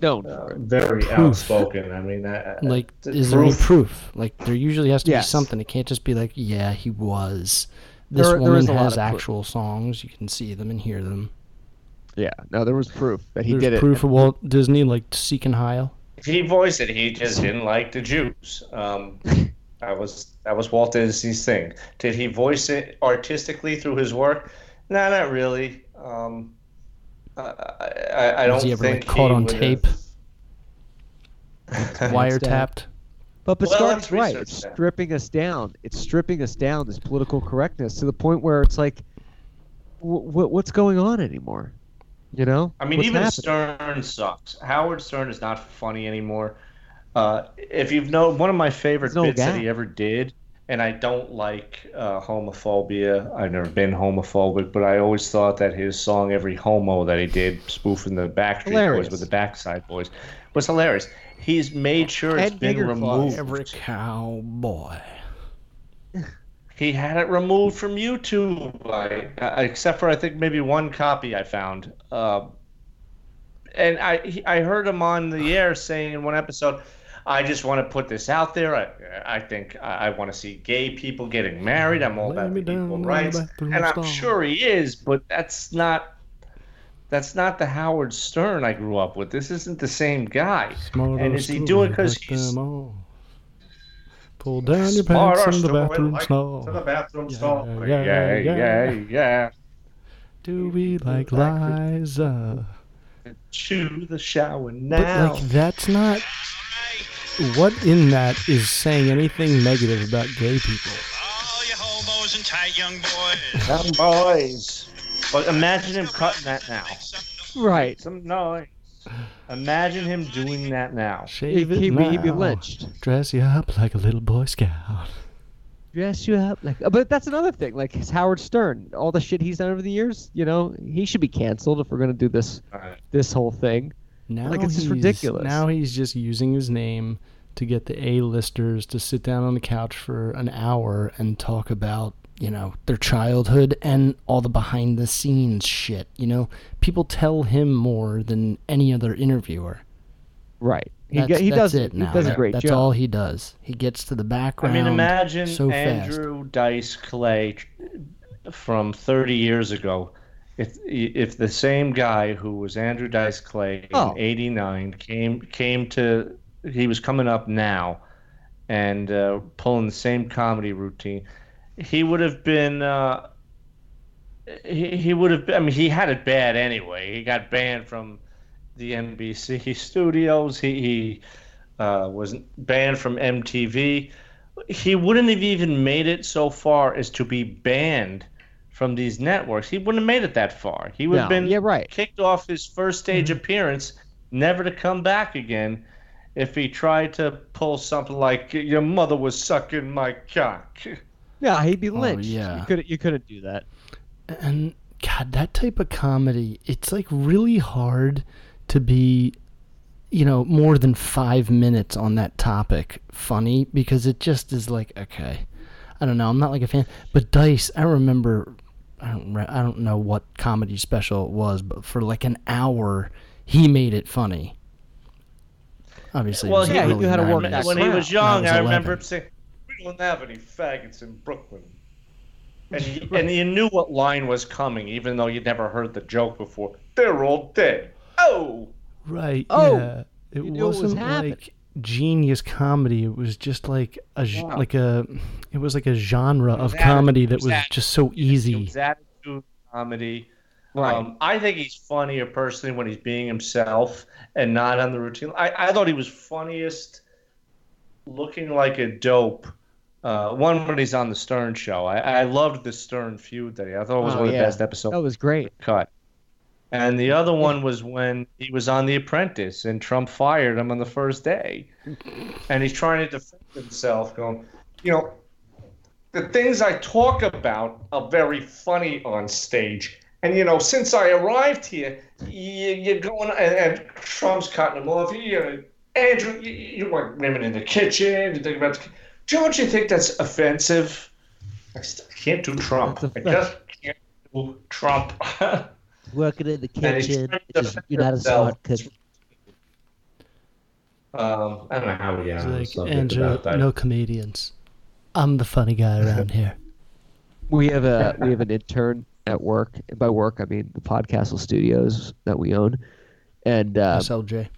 no uh, very Proof. outspoken. I mean, uh, Like, the is there any proof- proof? Like, there usually has to Yes. be something. It can't just be like, yeah, he was. This There- there woman is a lot has of proof. actual songs. You can see them and hear them. Yeah, no, there was proof that he There's did it. proof of Walt Disney, like seeking and Heil. he voiced it. He just didn't like the Jews. Um, that was that was Walt Disney's thing. Did he voice it artistically through his work? No, not really. Um, I, I, I Was don't he ever think like caught he on tape, wiretapped? But Well, Biscardi's let's right. It's that. stripping us down. It's stripping us down. This political correctness to the point where it's like, w- w- what's going on anymore? You know? I mean, What's even happening? Stern sucks. Howard Stern is not funny anymore. Uh, if you've known one of my favorite old bits that he ever did, and I don't like uh, homophobia. I've never been homophobic, but I always thought that his song "Every Homo" that he did, spoofing the Backstreet Hilarious. Boys with the Backside Boys, was hilarious. He's made sure it's And been removed. Every cowboy. He had it removed from YouTube, I, uh, except for I think maybe one copy I found. Uh, and I he, I heard him on the air saying in one episode, "I just want to put this out there. I I think I, I want to see gay people getting married. I'm all Lay about me the equal rights." And I'm stall. sure he is, but that's not. That's not the Howard Stern I grew up with. This isn't the same guy. Smart And is he doing doing 'cause like he's- them all. Pull down your Smart pants in the us to win, bathroom like, stall. To the bathroom Yeah, stall. yeah, yeah, yeah. yeah, yeah. Do we like Liza? To the shower now. But now. like that's not what in that is saying anything negative about gay people. All you hobos and tight young boys. Them boys. But imagine him cutting that now. Right. Some noise. Imagine him doing that now. Shave it he'd, be, he'd be lynched. Dress you up like a little boy scout. Dress you up like. uh, But that's another thing. Like it's Howard Stern, all the shit he's done over the years. You know, he should be canceled if we're gonna do this this whole thing. Now Like, it's just he's- ridiculous. Now he's just using his name to get the A-listers to sit down on the couch for an hour and talk about, you know, their childhood and all the behind the scenes shit. You know, people tell him more than any other interviewer. Right. He That's, he that's does it now. He does a great that's job. all he does. He gets to the background. I mean, imagine so fast. Andrew Dice Clay from 30 years ago. If if the same guy who was Andrew Dice Clay Oh. in '89 came came to, he was coming up now, and uh, pulling the same comedy routine, he would have been. Uh, he, he would have. I mean, he had it bad anyway. He got banned from the NBC studios. He he uh, was banned from MTV. He wouldn't have even made it so far as to be banned from these networks. He wouldn't have made it that far. He would No, have been yeah, right. kicked off his first stage mm-hmm. appearance, never to come back again. If he tried to pull something like "Your mother was sucking my cock," Yeah, he'd be oh, lynched. yeah. You couldn't. You couldn't do that. and god that type of comedy it's like really hard to be you know more than five minutes on that topic funny because it just is like okay i don't know i'm not like a fan but dice i remember i don't re- i don't know what comedy special it was but for like an hour he made it funny obviously well, was yeah, he knew how to work that when he was young, was I remember him saying, "We don't have any faggots in Brooklyn," and he, and you knew what line was coming, even though you'd never heard the joke before. They're all dead. Oh, Right. Oh, yeah. It you knew what was wasn't happening. like genius comedy. It was just like a ge- Yeah. like a it was like a genre of atti- comedy that was was atti- just so easy. was attitude comedy. Right. Um, I think he's funnier personally when he's being himself and not on the routine. I, I thought he was funniest looking like a dope. Uh, one when he's on the Stern show. I, I loved the Stern feud that he. I thought it was Oh, one of the best episodes. That was great. cut. And the other one was when he was on The Apprentice and Trump fired him on the first day. And he's trying to defend himself, going, you know, the things I talk about are very funny on stage. And, you know, since I arrived here, you, you're going, and, and Trump's cutting him off. You know, Andrew, you, you want women in the kitchen. You think about, the, don't you think that's offensive? I can't do Trump. I just can't do Trump. Working in the And he's kitchen, just, you're not a smart cook. Um, I don't know how we got It's like subject Andrew, about that. no comedians. I'm the funny guy around here. We have a we have an intern at work. And by work, I mean the Podcastle Studios that we own, and uh, SLJ.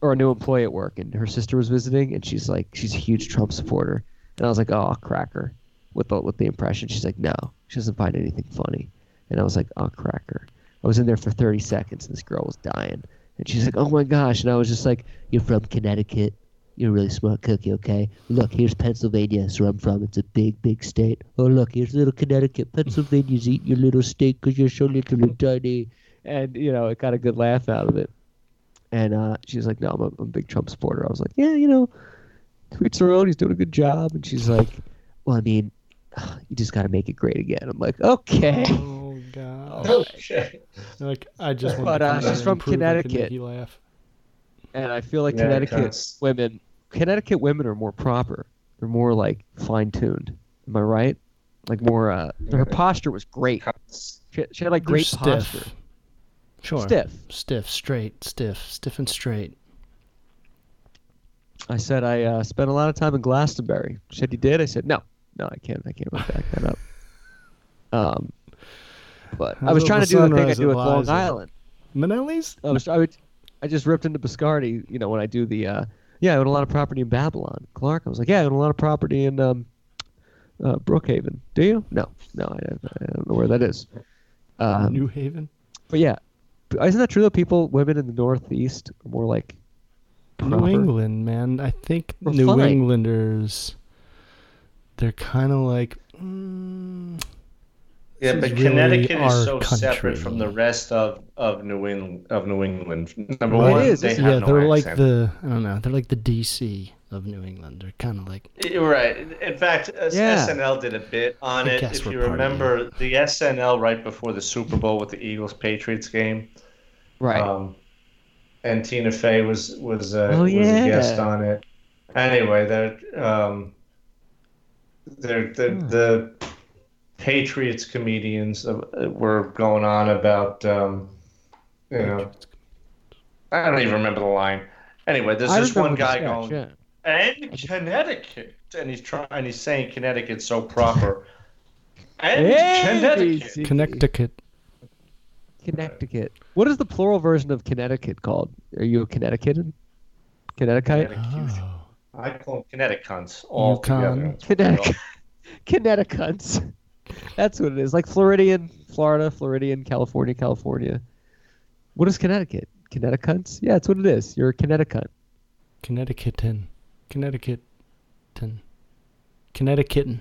or a new employee at work, and her sister was visiting, and she's like, she's a huge Trump supporter, and I was like, oh, cracker, with the with the impression. She's like, no, she doesn't find anything funny, and I was like, oh, cracker. I was in there for 30 seconds, and this girl was dying, and she's like, oh my gosh, and I was just like, You're from Connecticut. You're a really smart cookie, okay? Look, here's Pennsylvania. That's where I'm from. It's a big, big state. Oh, look, here's little Connecticut. Pennsylvania's eating your little steak because you're so little and tiny. and you know, it got a good laugh out of it. And uh, like, no, I'm a, I'm a big Trump supporter. I was like, yeah, you know, tweets her own, he's doing a good job, and she's like, Well, I mean, you just got to make it great again. I'm like, okay. Oh god. Okay. Like I just want But, to uh, she's from prove I can make Connecticut. you laugh. And I feel like Yeah, Connecticut women, Connecticut women are more proper. They're more like fine tuned. Am I right? Like more. Uh, her posture was great. She, she had like great stiff. posture. Sure. Stiff. Stiff, straight, stiff, stiff and straight. I said I uh, spent a lot of time in Glastonbury. She said you did. I said no, no, I can't. I can't really back that up. Um, but I was trying to do the thing I do with Long Island. Manelli's? I was I, would, I just ripped into Biscardi. You know when I do the uh, Yeah, I own a lot of property in Babylon. Clark, I was like, yeah, I own a lot of property in um, uh, Brookhaven. Do you? No, no, I, I don't know where that is. Um, New Haven. but yeah, isn't that true that people, women in the Northeast, are more like New? England, man. I think We're New fine. Englanders. They're kind of like. Mm, Yeah, This but is really Connecticut is so separate from the rest of, of New England. Of New England, number Well, one, is, they have yeah, no they're like the. I don't know. They're like the DC of New England. They're kind of like. You're Right. In fact, Yeah. SNL did a bit on I it. If you remember the SNL right before the Super Bowl with the Eagles Patriots game, right. um, and Tina Fey was was uh, Oh, was yeah. a guest on it. Anyway, they're um, they're the Hmm. the Patriots comedians uh, were going on about um, you know I don't even remember the line. Anyway, there's I this one guy sketch, going yeah. and Connecticut, and he's trying, and he's saying Connecticut so proper. And Hey, Connecticut. see? Connecticut. Connecticut. What is the plural version of Connecticut called? Are you a Connecticutan? Connecticut? Oh. I call them Connecticut cunts all Yukon. together. Connecticut. Connecticutans. That's what it is. Like Floridian, Florida, Floridian, California, California. What is Connecticut? Connecticutans? Yeah, that's what it is. You're a Connecticut. Connecticutan. Connecticutan. Connecticutan.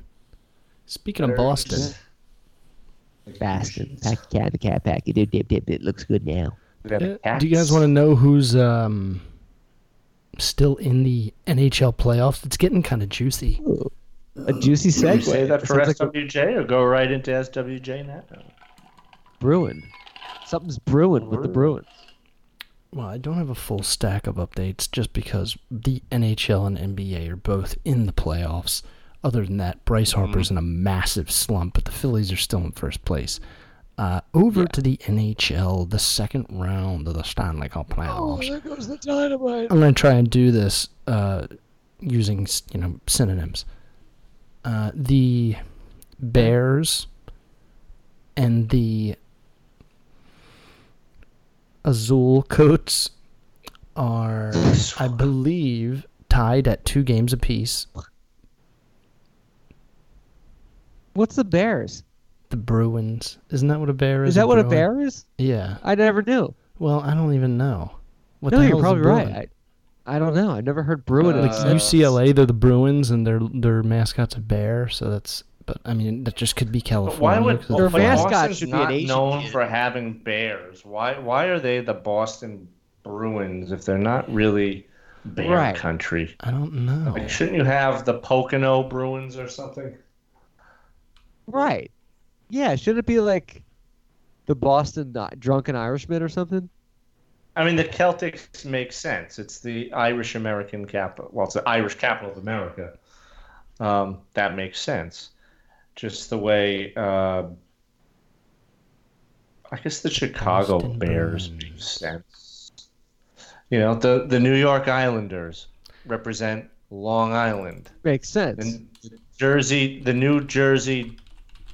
Speaking of Boston, Boston. Pack a cat, the cat pack it. Dip, dip, dip. It looks good now. Uh, do you guys want to know who's um still in the NHL playoffs? It's getting kind of juicy. Ooh, a juicy Did segue. say that for sounds like a SWJ or go right into SWJ now? brewing. Something's brewing with the Bruins. Well, I don't have a full stack of updates just because the NHL and NBA are both in the playoffs. Other than that, Bryce Harper's in a massive slump, but the Phillies are still in first place. Uh, over to the NHL, the second round of the Stanley Cup playoffs. Oh, there goes the dynamite. I'm gonna try and do this uh, using you know synonyms. Uh, the Bears and the Azul coats are, I believe, tied at two games apiece. What's the Bears? The Bruins, isn't that what a bear is? Is that what a bear is? Yeah. I never knew. Well, I don't even know. What no, you're a probably right. Bruin? I, I don't know. I never heard Bruin. Uh, like a Like, sense. UCLA, they're the Bruins, and their their mascot's a bear. So that's, but I mean, that just could be California. But why would 'cause Their it's mascot Boston's should be an not Asian known kid. for having bears? Why why are they the Boston Bruins if they're not really bear Right. country? I don't know. Like, shouldn't you have the Pocono Bruins or something? Right. Yeah. Should it be like the Boston Drunken Irishman or something? I mean, the Celtics make sense. It's the Irish American capital. Well, it's the Irish capital of America. Um, that makes sense. Just the way, uh, I guess the Chicago Boston Bears Bruins. make sense. You know, the the New York Islanders represent Long Island. Makes sense. The Jersey, the New Jersey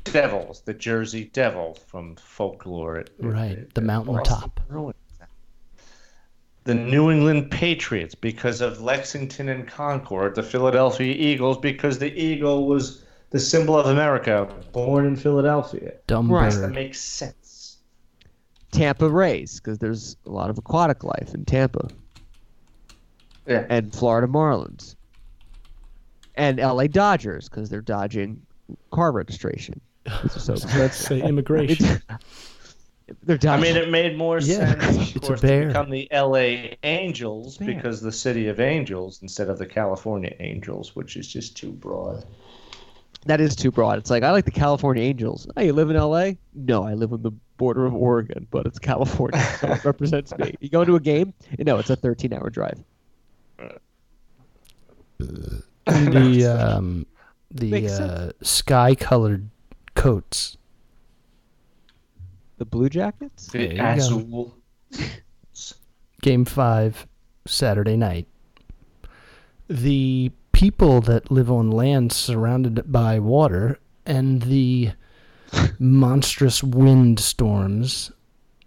Devils, the Jersey Devil from folklore. It- Right, it- the it- mountaintop. The New England Patriots because of Lexington and Concord. The Philadelphia Eagles because the eagle was the symbol of America, born in Philadelphia. Dumb Right. That makes sense. Tampa Rays because there's a lot of aquatic life in Tampa, Yeah. and Florida Marlins, and L.A. Dodgers because they're dodging car registration. So that's Say immigration. they're I mean, it made more Yeah, sense, of it's a course, bear. to become the L.A. Angels because the city of angels instead of the California Angels, which is just too broad. that is too broad. It's like I like the California Angels. Oh, you live in L.A.? No, I live on the border of Oregon, but it's California, so it represents me. You go to a game? No, it's a 13-hour drive. The um, the uh, sky colored coats. The Blue Jackets? There you The. Azul. Game five, Saturday night. The people that live on land surrounded by water and the monstrous wind storms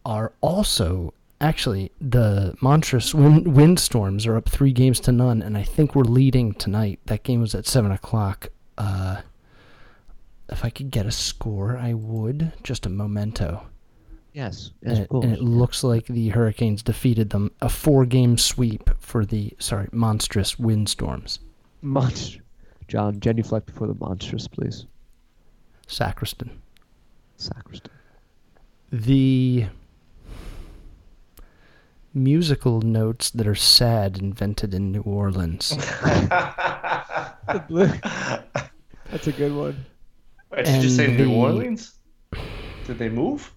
are also actually, the monstrous wind, wind storms are up three games to none, and I think we're leading tonight. That game was at seven o'clock. Uh, if I could get a score, I would. Just a memento. Yes, And it, and it looks like the Hurricanes defeated them. A four-game sweep for the sorry monstrous windstorms. Monster. Jon, genuflect before the monstrous, please. Sacristan. Sacristan. The musical notes that are sad invented in New Orleans. The blue. That's a good one. Wait, did you say And New the- Orleans? Did they move?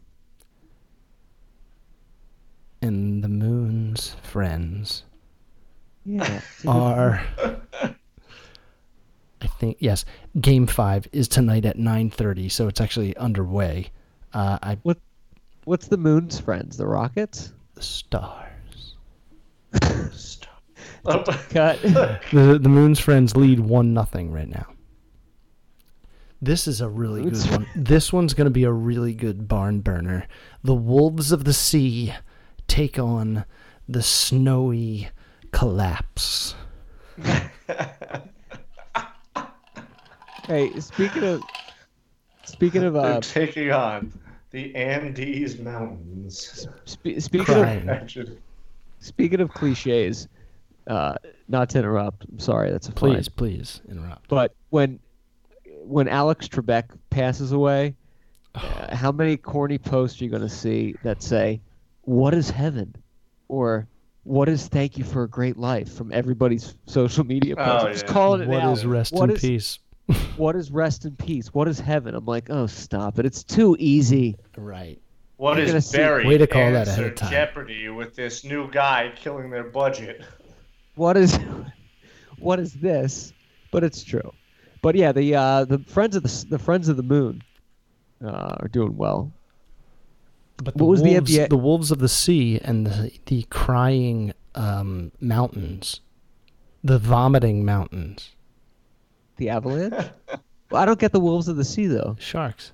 And the moon's friends Yeah. are I think yes, game 5 is tonight at 9:30, so it's actually underway. Uh I What's the moon's friends? The Rockets? the stars. Stop. Oh, Cut. The the moon's friends lead 1 nothing right now. This is a really good one. This one's going to be a really good barn burner. The wolves of the sea take on the snowy collapse. hey, speaking of speaking of uh, taking on the Andes Mountains. spe- speaking Crying. of speaking of cliches, uh, not to interrupt. I'm sorry. That's a fine. Please, please interrupt. But when when Alex Trebek passes away, uh, how many corny posts are you going to see that say, "What is heaven?" or "What is thank you for a great life?" from everybody's social media posts. Oh, I'm Just yeah. calling it What out. is rest What in is- peace? What is rest in peace? What is heaven? I'm like, oh, stop it! It's too easy. Right. what You're gonna is see- Way to call that ahead answer of time. Jeopardy with this new guy killing their budget? What is, what is this? But it's true. But yeah, the uh, the friends of the the friends of the moon uh, are doing well. But What was the wolves, NBA the wolves of the sea and the the crying um, mountains, the vomiting mountains, The Avalanche. well, I don't get the wolves of the sea though. sharks.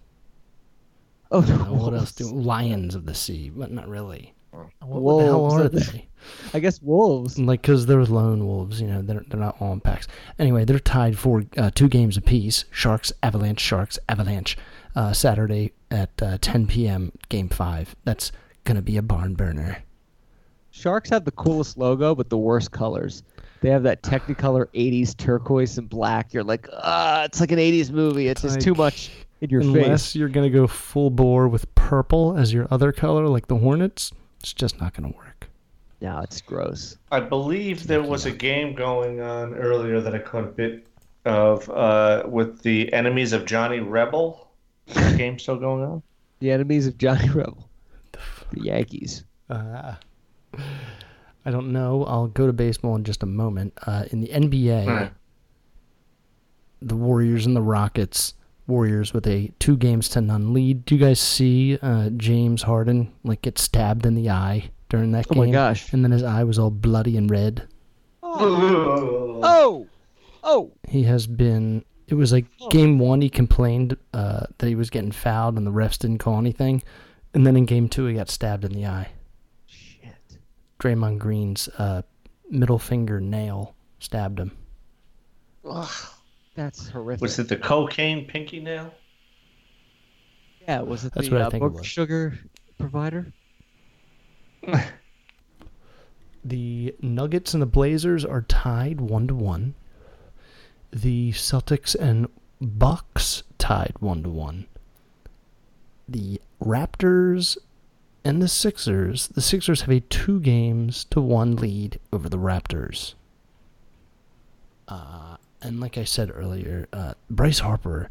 Oh, no, what else? Do, lions of the sea, but not really. What, Wolves, the hell are are they- they? I guess wolves. Like, because they're lone wolves, you know, they're, they're not all in packs. Anyway, they're tied for uh, two games apiece. Sharks, Avalanche, Sharks, Avalanche. Uh, Saturday at uh, 10 p.m. Game five. That's gonna be a barn burner. Sharks have the coolest logo, but the worst colors. They have that Technicolor '80s turquoise and black. You're like, ah, it's like an '80s movie. It's just too much in your Unless face. you're gonna go full bore with purple as your other color, like the Hornets, it's just not gonna work. No, it's gross. I believe there was a game going on earlier that I caught a bit of uh, with the enemies of Johnny Rebel. Is that game still going on? The enemies of Johnny Rebel, the Yankees. Uh, I don't know. I'll go to baseball in just a moment. Uh, in the NBA, Alright. the Warriors and the Rockets. Warriors with a two games to none lead. Do you guys see uh, James Harden like get stabbed in the eye during that Oh game? Oh my gosh. And then his eye was all bloody and red. Oh, oh. He has been. It was like game one. He complained uh, that he was getting fouled, and the refs didn't call anything. And then in game two, he got stabbed in the eye. Shit. Draymond Green's uh, middle finger nail stabbed him. Ugh, that's horrific. Was it the cocaine pinky nail? Yeah, was it That's the what I uh, think it was. sugar provider? The Nuggets and the Blazers are tied one to one. The Celtics and Bucks tied one to one. The Raptors and the Sixers. The Sixers have a two games to one lead over the Raptors. Uh, and like I said earlier, uh, Bryce Harper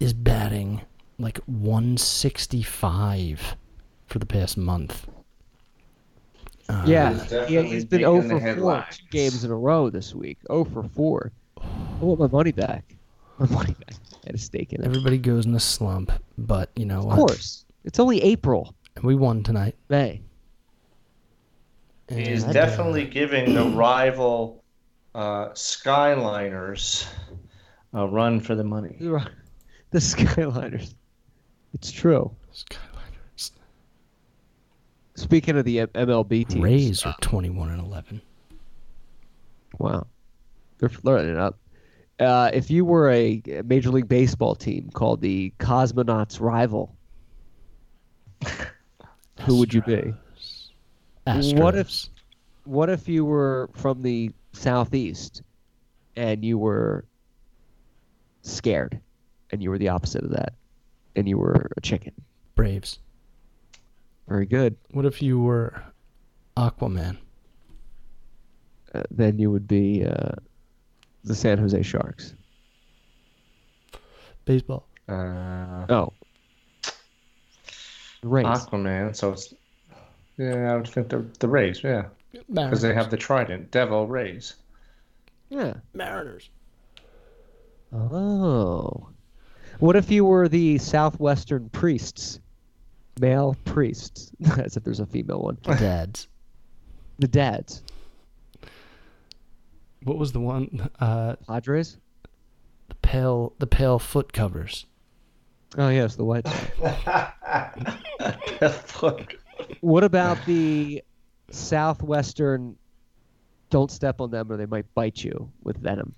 is batting like 165 for the past month. Uh, yeah, He's he, definitely he's been making 0 the for 4 games in a row this week. 0 for 4. I want my money back. My money back. I had a stake in it. Everybody goes in a slump, but you know Of what? course. It's only April, And We won tonight. May. He is And, uh, definitely giving the rival uh, Skyliners a run for the money. The the Skyliners. It's true. Skyliners. speaking of the M- MLB teams, Rays are 21 and 11. Wow, they're flirting it up. Uh, if you were a Major League Baseball team called the Cosmonauts rival, who would you be? Astros. What if- What if you were from the Southeast and you were scared and you were the opposite of that and you were a chicken? Braves? Very good. What if you were Aquaman? Uh, then you would be uh, the San Jose Sharks. Baseball. Uh, Oh. The Rays. Aquaman. So it's yeah, I would think the the Rays. Yeah, because they have the trident, Devil Rays. yeah. Mariners. Oh. What if you were the Southwestern priests? Male priests. As if there's a female one. The Dads. The dads. What was the one? Uh, Padres? the pale, the pale foot covers. Oh, yes, the White What about the Southwestern don't step on them or they might bite you with venom?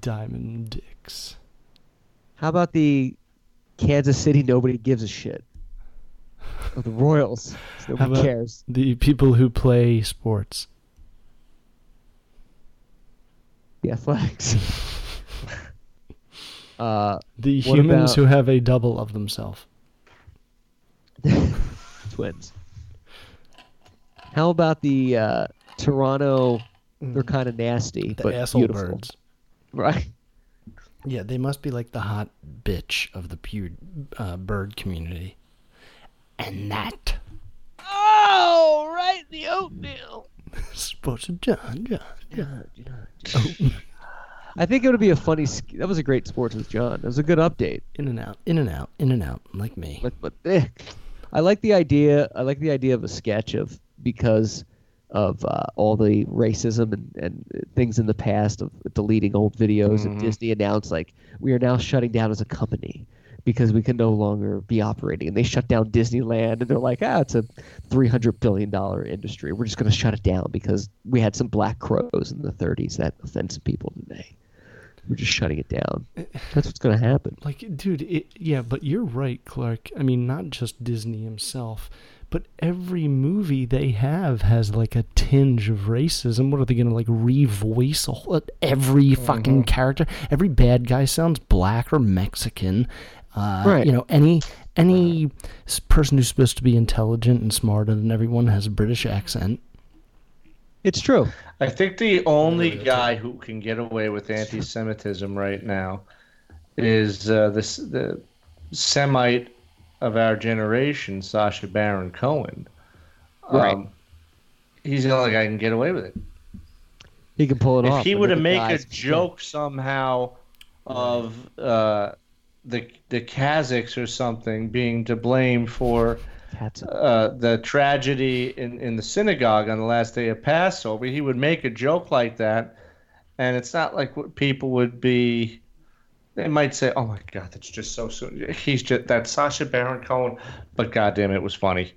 Diamond dicks. How about the Kansas City nobody gives a shit? Or the Royals. How Nobody about cares. the people who play sports? The Athletics. uh, The humans about- who have a double of themselves. twins. How about the uh, Toronto? They're kind of nasty, The but asshole beautiful, birds. right? Yeah, they must be like the hot bitch of the pu- uh, bird community. And that. Oh, right, the oatmeal. Sports of Jon, Jon, Jon. Jon. I think it would be a funny. sk- That was a great sports with Jon. It was a good update. In and out, in and out, in and out, like me. But but eh. I like the idea. I like the idea of a sketch of because of uh, all the racism and, and things in the past of deleting old videos and Disney announced like we are now shutting down as a company because we can no longer be operating and they shut down Disneyland and they're like ah it's a 300 billion dollar industry we're just going to shut it down because we had some black crows in the 30s that offend some people today we're just shutting it down that's what's going to happen Like, dude, it, yeah, but you're right, Clark. I mean, not just Disney himself, but every movie they have has like a tinge of racism. What are they gonna like revoice a whole, every fucking character? Every bad guy sounds black or Mexican. Uh, Right. You know, any any person who's supposed to be intelligent and smarter than everyone has a British accent. it's true I think the only guy who can get away with anti-Semitism right now is uh, this the Semite of our generation, Sacha Baron Cohen. Right. Um, he's the only guy who can get away with it. he can pull it off If he but were to make a joke somehow of uh, the the Kazakhs or something being to blame for uh, the tragedy in, in the synagogue on the last day of Passover, he would make a joke like that, and it's not like what people would be. They might say, "Oh my God, that's just so soon." He's just that Sacha Baron Cohen, but goddamn, it was funny.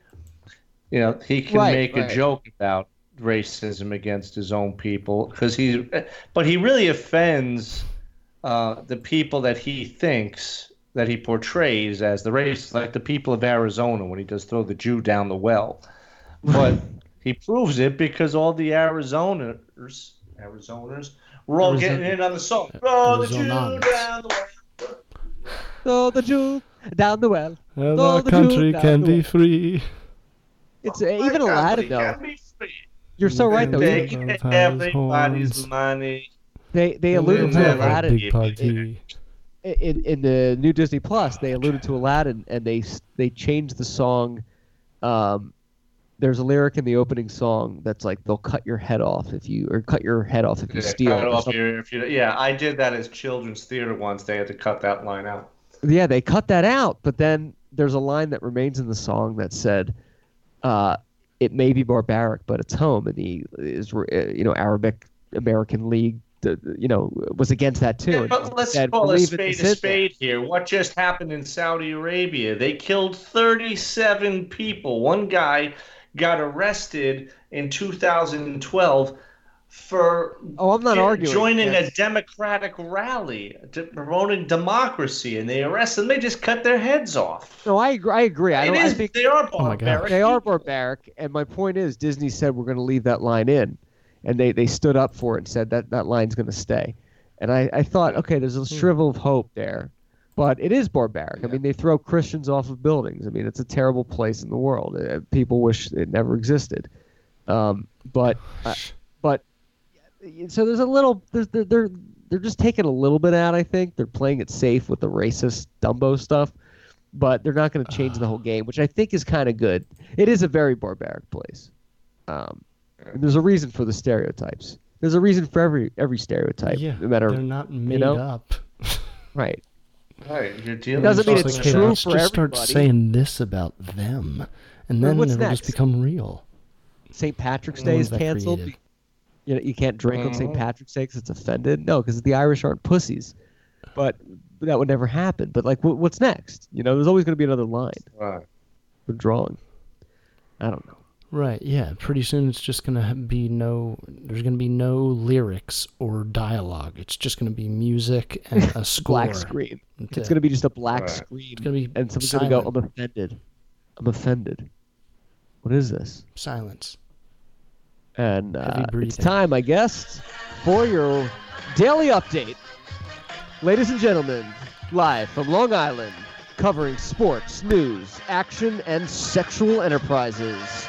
You know, he can Right, make right. a joke about racism against his own people because he's, but he really offends uh, the people that he thinks that he portrays as the race, like the people of Arizona when he does throw the Jew down the well. But he proves it because all the Arizoners, Arizoners, were all Arizona- getting in on the song. Throw the Jew down the well. Throw the Jew down the well. And Throw our the country Jew can down the be free. It's uh, Oh even God, Aladdin though. can be free. You're so right though. They- Take everybody's horns. money. They they alluded to Aladdin big party. in in the new Disney Plus. They alluded to Aladdin and they they changed the song. Um, there's a lyric in the opening song that's like they'll cut your head off if you or cut your head off if you Yeah, steal. cut it off your- if you- yeah, I did that as children's theater once. They had to cut that line out. Yeah, they cut that out, but then there's a line that remains in the song that said, uh, "It may be barbaric, but it's home." And the is you know Arabic American League, the, the- you know, was against that too. Yeah, but let's said, call a leave it to spade a sit there." spade here. What just happened in Saudi Arabia? They killed 37 people. One guy got arrested in 2012 for Oh, I'm not jo- arguing. joining Yes. a democratic rally, to promoting democracy, and they arrest them. They just cut their heads off. No, I agree. I agree. I It don't. I think they are Oh barbaric. they are barbaric, and my point is, Disney said we're going to leave that line in, and they they stood up for it and said that that line's going to stay. And I I thought, okay, there's a shrivel of hope there, but it is barbaric. I mean, they throw Christians off of buildings. I mean, it's a terrible place in the world. Uh, people wish it never existed. Um, but uh, but so there's a little there's, they're they're they're just taking a little bit out. I think they're playing it safe with the racist Dumbo stuff, but they're not going to change the whole game, which I think is kind of good. It is a very barbaric place. Um, and there's a reason for the stereotypes. There's a reason for every every stereotype, yeah, no matter they're not made know? up. right. Right, you're dealing. It Doesn't with mean It's it's like, true let's for just start saying this about them, and then what's it'll next? just become real. St. Patrick's Day is canceled. created. You know, you can't drink on St. Mhm. Patrick's Day because it's offended. No, because the Irish aren't pussies. But that would never happen. But like, wh- what's next? You know, there's always going to be another line Right. for drawing. I don't know. Right, yeah. Pretty soon it's just going to be no, there's going to be no lyrics or dialogue. It's just going to be music and a score. Black screen. That's It's going to be just a black Right. screen, It's going to be and someone's going to go, "I'm offended. I'm offended. What is this?" silence. And uh, it's time, I guess, for your daily update. Ladies and gentlemen, live from Long Island, covering sports, news, action, and sexual enterprises.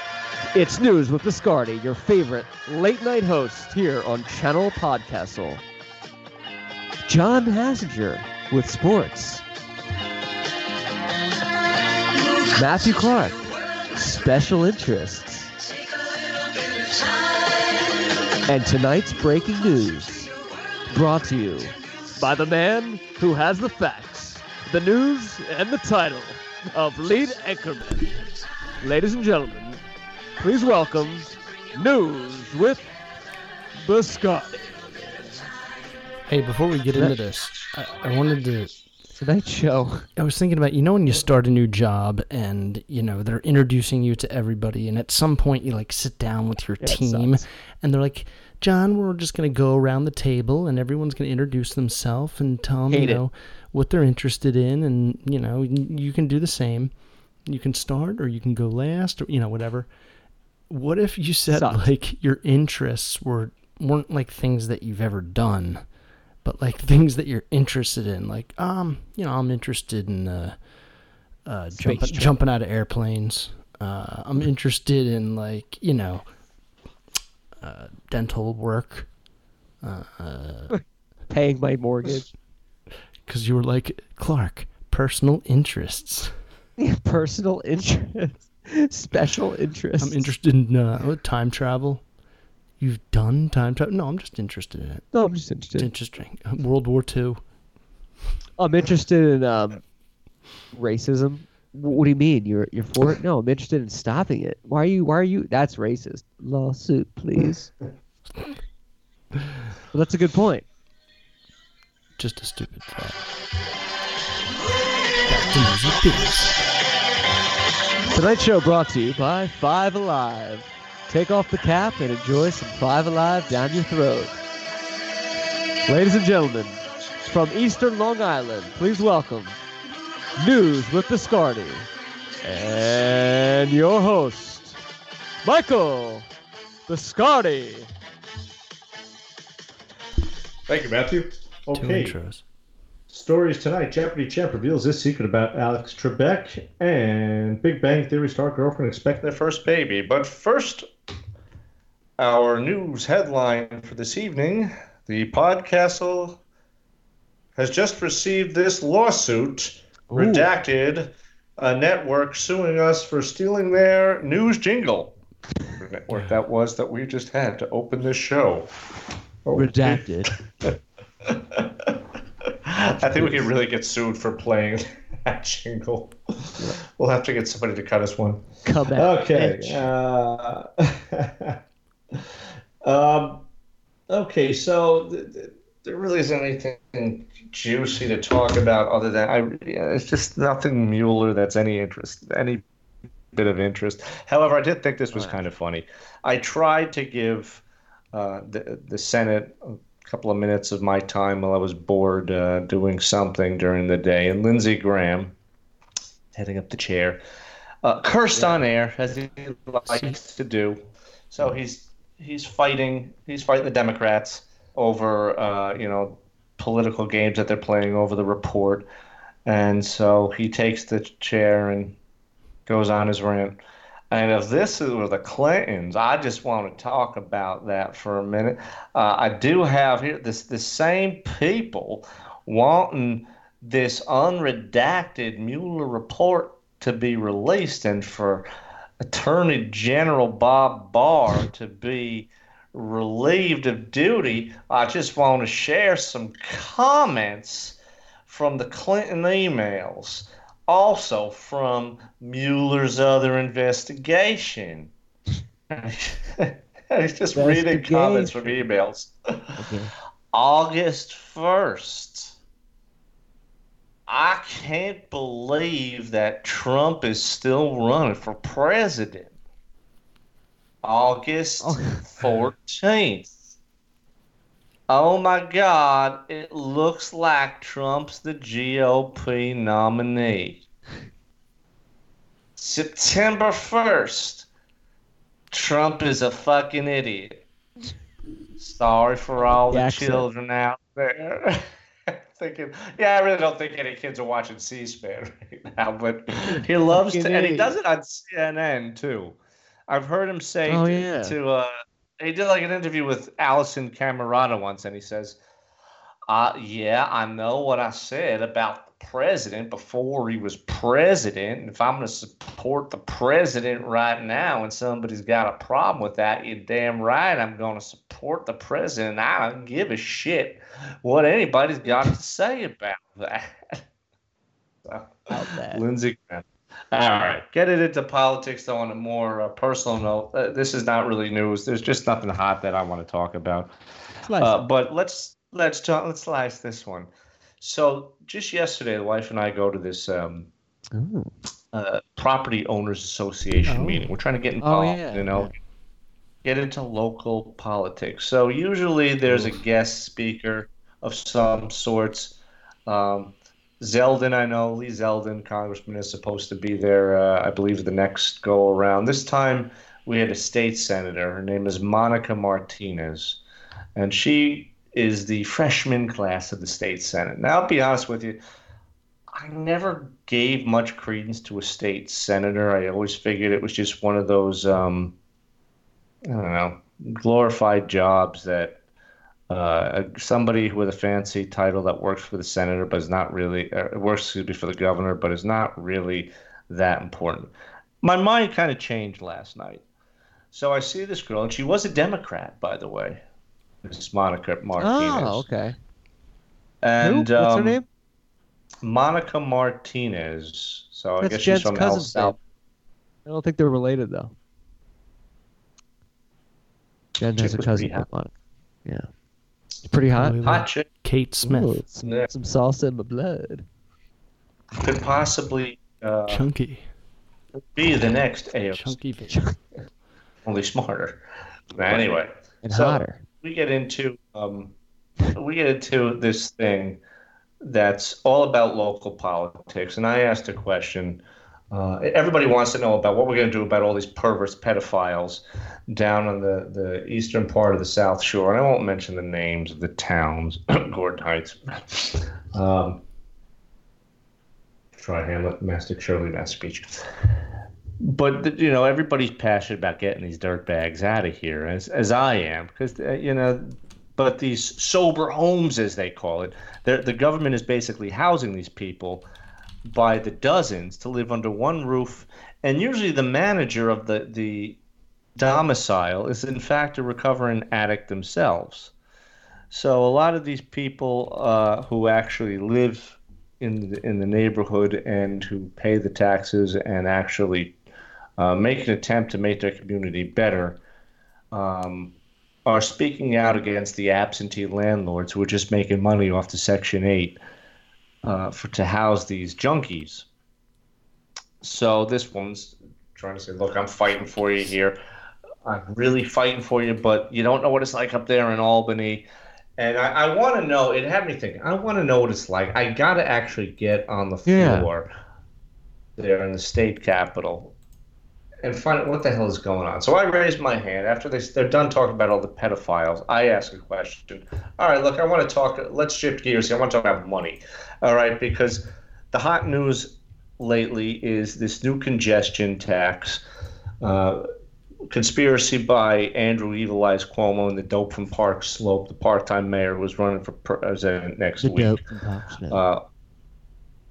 It's News with Biscardi, your favorite late night host here on Channel Podcastle. Jon Hassinger with sports. Matthew Clark, special interests. And tonight's breaking news brought to you by the man who has the facts, the news, and the title of lead anchorman. Ladies and gentlemen, please welcome News with Biscotti. Hey, before we get into this, I, I wanted to Tonight's show. I was thinking about you know when you start a new job and you know they're introducing you to everybody and at some point you like sit down with your Yeah, it team sucks. and they're like John we're just going to go around the table and everyone's going to introduce themselves and tell them Hate you it. know what they're interested in and you know you can do the same you can start or you can go last or you know whatever what if you said Sucks. like your interests were weren't like things that you've ever done but like things that you're interested in like um you know i'm interested in uh uh jumping, jumping out of airplanes uh i'm interested in like you know uh dental work Uh, Paying my mortgage. because you were like clark personal interests Personal interest. Special interest. i'm interested in uh time travel you've done time travel no i'm just interested in it No, I'm just it's interested. interesting world war ii I'm interested in um, racism. What do you mean? You're you're for it? No, I'm interested in stopping it. Why are you? Why are you? That's racist. Lawsuit, please. well, that's a good point. just a stupid thought back to with biz Tonight's show brought to you by Five Alive. Take off the cap and enjoy some Five Alive down your throat. Ladies and gentlemen, from Eastern Long Island, please welcome News with Biscardi and your host, Michael Biscardi. Thank you, Matthew. two Okay. intros Stories tonight. Jeopardy champ reveals this secret about Alex Trebek and Big Bang Theory star girlfriend expect their first baby. But first, our news headline for this evening: The Podcastle has just received this lawsuit. Ooh. Redacted, a network suing us for stealing their news jingle. Network that was that we just had to open this show. Oh, Redacted. I think we could really get sued for playing that jingle. We'll have to get somebody to cut us one. Come out. Okay. bitch. Uh, um, okay, so th- th- there really isn't anything juicy to talk about other than I. Yeah, it's just nothing Mueller that's any interest, any bit of interest. However, I did think this was kind of funny. I tried to give uh, the the Senate a couple of minutes of my time while I was bored uh, doing something during the day, and Lindsey Graham, heading up the chair, uh, cursed on air as he likes to do. So he's he's fighting he's fighting the Democrats over uh, you know political games that they're playing over the report, and so he takes the chair and goes on his rant. And if this were the Clintons, I just want to talk about that for a minute. Uh, I do have here this the same people wanting this unredacted Mueller report to be released and for Attorney General Bob Barr to be relieved of duty. I just want to share some comments from the Clinton emails also from Mueller's other investigation. He's just reading comments from emails. Okay. August 1st. I can't believe that Trump is still running for president. August Oh. 14th. Oh my God, it looks like Trump's the GOP nominee. September 1st, Trump is a fucking idiot. Sorry for all The the children out there. Thinking, yeah, I really don't think any kids are watching C-SPAN right now, but he loves to, and he does it on CNN too. I've heard him say Oh, yeah. to uh, he did like an interview with Alisyn Camerota once, and he says, uh, yeah, I know what I said about the president before he was president. And if I'm going to support the president right now and somebody's got a problem with that, you're damn right I'm going to support the president. I don't give a shit what anybody's got to say about that. So, About that. Lindsey Graham. All right, get it into politics though on a more uh, personal note. Uh, this is not really news. There's just nothing hot that I want to talk about. Slice Uh, but let's let's talk, let's slice this one. So just yesterday, the wife and I go to this um, uh, property owners association Oh. meeting. We're trying to get Oh, involved, yeah, you know, get into local politics. So usually there's a guest speaker of some sorts. Um, Zeldin, I know Lee Zeldin, congressman, is supposed to be there. Uh, I believe the next go around. This time we had a state senator. Her name is Monica Martinez, and she is the freshman class of the state senate. Now, I'll be honest with you. I never gave much credence to a state senator. I always figured it was just one of those, um, I don't know, glorified jobs that uh, somebody with a fancy title that works for the senator, but is not really, uh, works excuse me, for the governor, but is not really that important. My mind kind of changed last night. So I see this girl, and she was a Democrat, by the way. This is Monica Martinez. Oh, okay. And Who? What's her um, name? Monica Martinez. So I guess Jen's she's from El Salvador. I don't think they're related though. Jen has a cousin pretty hot. named Monica. Yeah. It's pretty hot. Really Hot chick Kate Smith. Ooh, some, Yeah. some salsa in my blood. could possibly uh, Chunky. be the next AOC, Chunky baby. only smarter. But anyway, And So- hotter. we get into um, we get into this thing that's all about local politics, and I asked a question. Uh, everybody wants to know about what we're going to do about all these perverts, pedophiles down on the, the eastern part of the South Shore. And I won't mention the names of the towns, Gordon Heights. Um, Tri Hamlet, Mastic Shirley, Mastic Beach. But you know, everybody's passionate about getting these dirt bags out of here, as as I am, because uh, you know. But these sober homes, as they call it, the government is basically housing these people by the dozens to live under one roof, and usually the manager of the the domicile is in fact a recovering addict themselves. So a lot of these people uh, who actually live in the, in the neighborhood and who pay the taxes and actually uh, make an attempt to make their community better um, are speaking out against the absentee landlords who are just making money off the Section 8 uh, for to house these junkies. So this woman's trying to say, look, I'm fighting for you here. I'm really fighting for you, but you don't know what it's like up there in Albany. And I, I want to know. It had me thinking. I want to know what it's like. I got to actually get on the Yeah. floor there in the state capitol and find out what the hell is going on. So I raised my hand after they they're done talking about all the pedophiles. I ask a question. All right, look, I want to talk. Let's shift gears here. I want to talk about money. All right, because the hot news lately is this new congestion tax. Uh, conspiracy by Andrew Evil Eyes Cuomo and the dope from Park Slope, the part-time mayor who was running for president next The week dope from Pop Smoke. uh,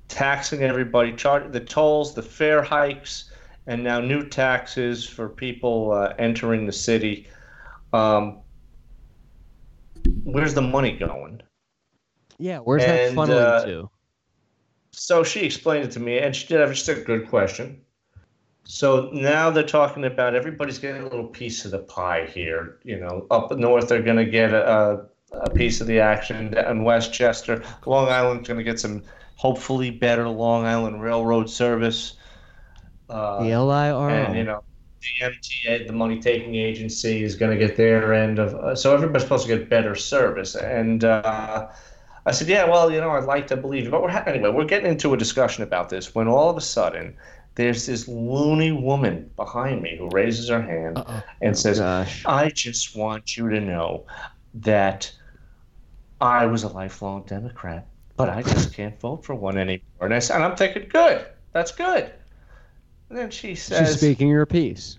taxing everybody, char- the tolls, the fare hikes, and now new taxes for people uh, entering the city. Um, where's the money going? Yeah, where's that And, funneling uh, to? So she explained it to me, and she did have just a good question. So now they're talking about everybody's getting a little piece of the pie here. You know, up north they're going to get a, a, a piece of the action, and Westchester, Long Island's going to get some hopefully better Long Island Railroad service. Uh, The LIRO. and you know the MTA, the money taking agency, is going to get their end of. Uh, so everybody's supposed to get better service, and uh, I said, yeah, well, you know, I'd like to believe, you. but we're ha- anyway, we're getting into a discussion about this when all of a sudden there's this loony woman behind me who raises her hand Uh-oh. and says, Gosh. I just want you to know that I was a lifelong Democrat, but I just can't vote for one anymore. And, I, and I'm thinking, good, that's good. And then she says, She's speaking her piece.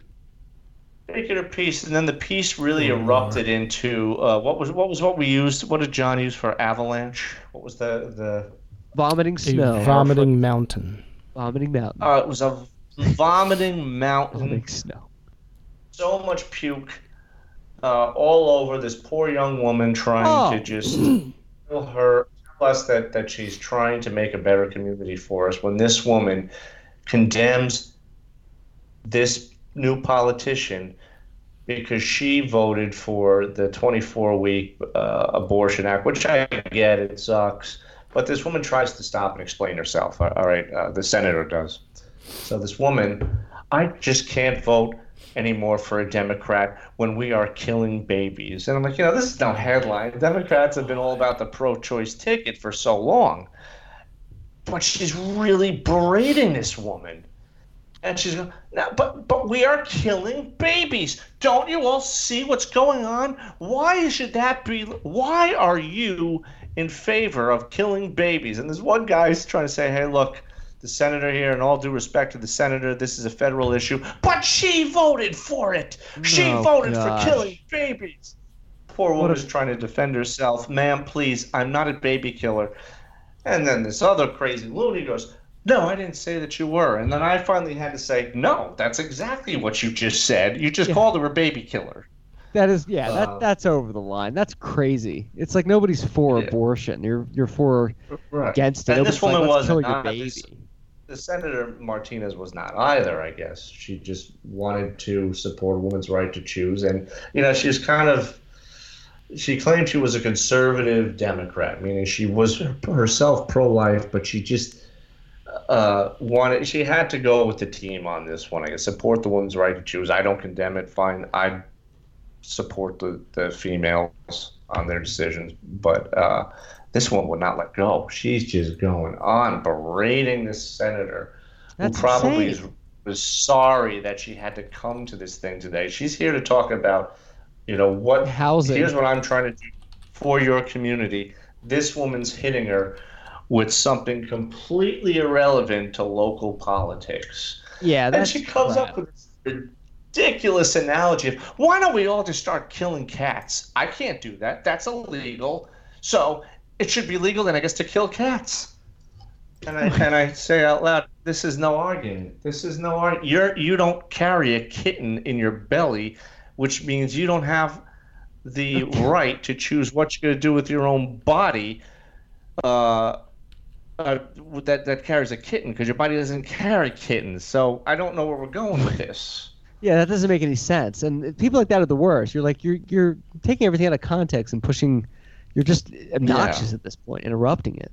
Speaking a piece, and then the piece really erupted into uh, what was what was what we used. What did John use for avalanche? What was the the? Vomiting A snow. vomiting mountain. Vomiting mountain. Uh, it was a vomiting mountain. Vomiting snow. So much puke, uh, all over this poor young woman trying Oh. to just tell her tell us that that she's trying to make a better community for us. When this woman condemns this new politician because she voted for the 24 week uh, abortion act, which I get, it sucks. But this woman tries to stop and explain herself. All right, uh, the senator does. So this woman, I just can't vote anymore for a Democrat when we are killing babies. And I'm like, you know, this is no headline. Democrats have been all about the pro choice ticket for so long. But she's really berating this woman. And she's going, no, but but we are killing babies. Don't you all see what's going on? Why should that be? Why are you in favor of killing babies? And this one guy's trying to say, hey, look, the senator here, and all due respect to the senator, this is a federal issue. But she voted for it. She Oh, voted gosh. for killing babies. Poor woman's a- trying to defend herself. Ma'am, please, I'm not a baby killer. And then this other crazy loony goes, No, I didn't say that you were. And then I finally had to say, No, that's exactly what you just said. You just Yeah. called her a baby killer. That is yeah, that um, that's over the line. That's crazy. It's like nobody's for Yeah. abortion. You're you're for Right. against it. And Nobody's this woman like, wasn't your not. baby. This- The Senator Martinez was not either, I guess. She just wanted to support a woman's right to choose. And, you know, she's kind of. She claimed she was a conservative Democrat, meaning she was herself pro life, but she just uh, wanted. She had to go with the team on this one. I guess support the woman's right to choose. I don't condemn it. Fine. I support the, the females on their decisions, but uh, this one would not let go. She's just going on berating this senator That's who probably is, was sorry that she had to come to this thing today. She's here to talk about, you know, what Housing. Here's what I'm trying to do for your community. This woman's hitting her with something completely irrelevant to local politics. Yeah, And she comes crap. up with this ridiculous analogy of why don't we all just start killing cats? I can't do that. That's illegal. So it should be legal then I guess to kill cats. And I and I say out loud, this is no argument. This is no argument. You're you don't carry a kitten in your belly, which means you don't have the right to choose what you're going to do with your own body. Uh, uh, that that carries a kitten because your body doesn't carry kittens. So I don't know where we're going with this. Yeah, that doesn't make any sense. And people like that are the worst. You're like you're you're taking everything out of context and pushing. You're just obnoxious at this point, interrupting it.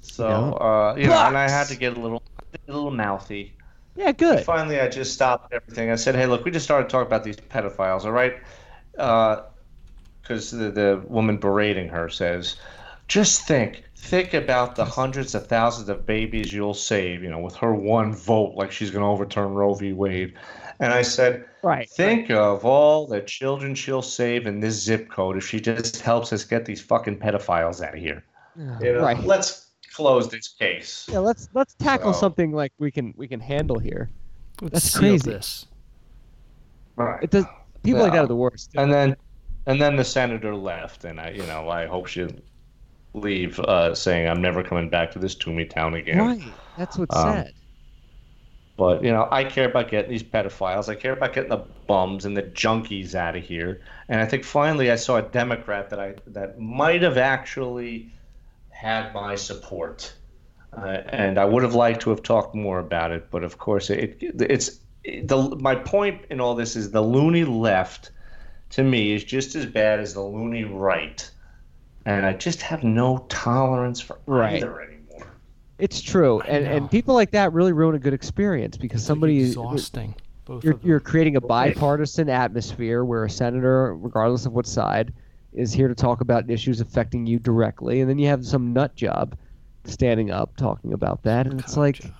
So Yeah. uh, you know, and I had to get a little a little mouthy. Yeah, good. Finally, I just stopped everything. I said, "Hey, look, we just started talking about these pedophiles, all right?" Because the, the woman berating her says, "Just think, think about the hundreds of thousands of babies you'll save, you know, with her one vote, like she's going to overturn Roe v. Wade." And I said, Right. Think of all the children she'll save in this zip code if she just helps us get these fucking pedophiles out of here. You know, Right. let's close this case. Yeah, let's let's tackle So- something like we can we can handle here. Let's That's seal crazy. This. Right. It does. People like that are the worst. And then, and then the senator left, and I, you know, I hope she leave, uh, saying I'm never coming back to this Toomey town again. Right. That's what's Um, sad. But you know, I care about getting these pedophiles. I care about getting the bums and the junkies out of here. And I think finally I saw a Democrat that I that might have actually had my support. Uh, and I would have liked to have talked more about it, but of course it it's the my point in all this is the loony left to me is just as bad as the loony right. And I just have no tolerance for Right. either anymore. It's true, I and know. and people like that really ruin a good experience because It's, like, somebody exhausting. Both you're of them. you're creating a bipartisan atmosphere where a senator, regardless of what side, is here to talk about issues affecting you directly, and then you have some nut job standing up talking about that, and it's like job.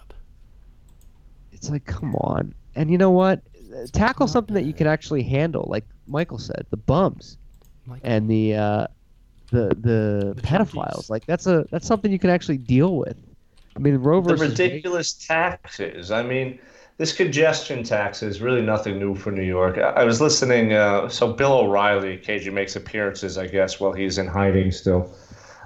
it's like come on. And you know what? Tackle not something that you can actually handle, like Michael said, the bums Like, and the uh, the the, The pedophiles. junkies. Like that's a that's something you can actually deal with. I mean, Roe the versus Wade- ridiculous taxes. I mean, this congestion tax is really nothing new for New York. I, I was listening. Uh, so Bill O'Reilly occasionally makes appearances, I guess, while he's in hiding still,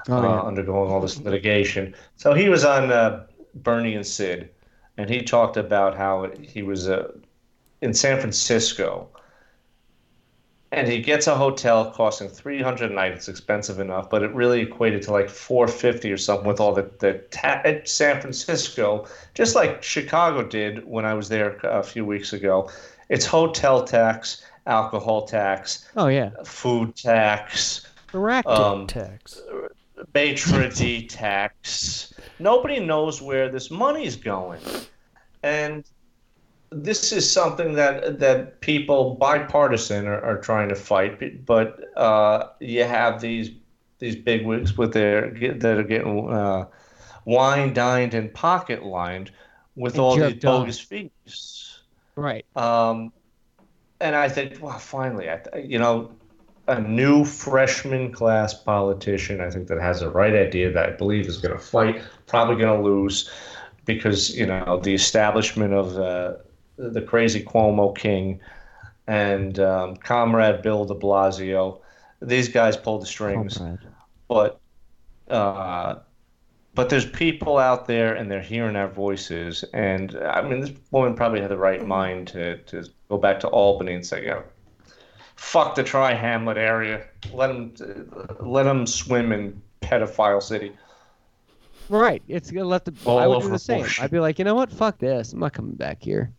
Oh, uh, yeah. undergoing all this litigation. So he was on uh, Bernie and Sid, and he talked about how he was uh, in San Francisco. And he gets a hotel costing three hundred a night. It's expensive enough, but it really equated to like four fifty or something with all the the ta- at San Francisco, just like Chicago did when I was there a few weeks ago. It's hotel tax, alcohol tax, Oh yeah, food tax, the um, tax. d tax. Nobody knows where this money's going, and this is something that that people bipartisan are, are trying to fight. But uh, you have these these bigwigs with their that are getting uh, wine dined and pocket lined with And all these bogus fees. right. Um, and I think, well, finally, I, th- you know, a new freshman class politician, I think that has the right idea that I believe is going to fight, probably going to lose, because you know the establishment of uh, the crazy Cuomo King and um, Comrade Bill De Blasio, these guys pull the strings Comrade. but uh, but there's people out there and they're hearing our voices and i mean this woman probably had the right mind to, to go back to albany and say yeah, fuck the tri hamlet area let them let them swim in pedophile city Right. It's gonna let the. All I would do over the same. bullshit. I'd be like, you know what? Fuck this. I'm not coming back here.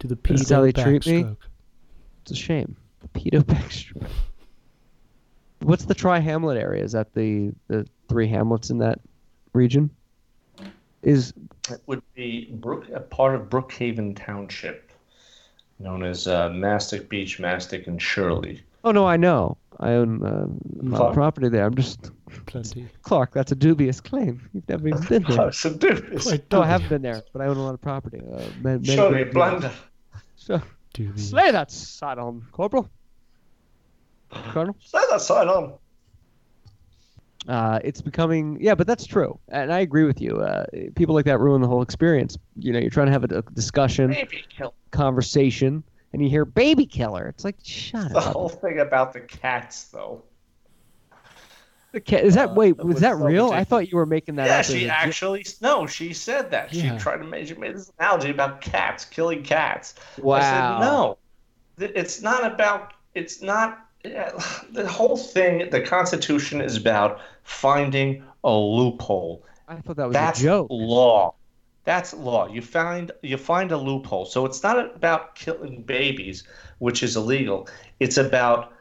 To the This is how they pedo treat me? backstroke. It's a shame. The pedo backstroke. What's the Tri Hamlet area? Is that the the three hamlets in that region? Is it would be Brook, a part of brookhaven township known as uh, mastic beach mastic and shirley oh no, I know. I own uh, a lot of property there. I'm just Plenty. Clark. That's a dubious claim. You've never even been there. oh, so dubious. Quite No, I haven't been there, but I own a lot of property. Uh, men, men show me great deals. blunder So, Dubious. slay that side on, Corporal. Colonel. Slay that side on uh, it's becoming yeah but that's true. And i agree with you. Uh, people like that ruin the whole experience. You know you're trying to have a, a discussion conversation and you hear baby killer. It's like shut the up. whole thing about the cats though The ca- is that uh, wait was that real i thought you were making that yeah up she actually no she said that Yeah. she tried to make she made this analogy about cats killing cats wow i said no it's not about it's not yeah, the whole thing the constitution is about finding a loophole i thought that was That's a joke law. That's law. You find you find a loophole. So it's not about killing babies, which is illegal. It's about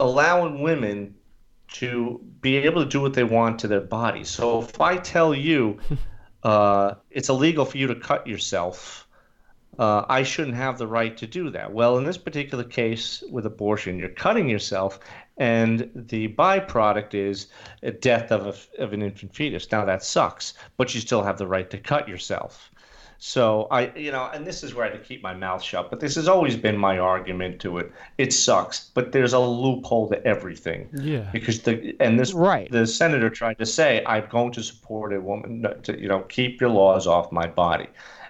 allowing women to be able to do what they want to their body. So if I tell you uh, it's illegal for you to cut yourself, uh, I shouldn't have the right to do that. Well, in this particular case with abortion, you're cutting yourself, and the byproduct is a death of, a, of an infant fetus. Now that sucks, but you still have the right to cut yourself. So I, you know, and this is where I had to keep my mouth shut. But this has always been my argument to it. It sucks, but there's a loophole to everything. Yeah. Because the and this Right. the senator tried to say I'm going to support a woman to you know keep your laws off my body,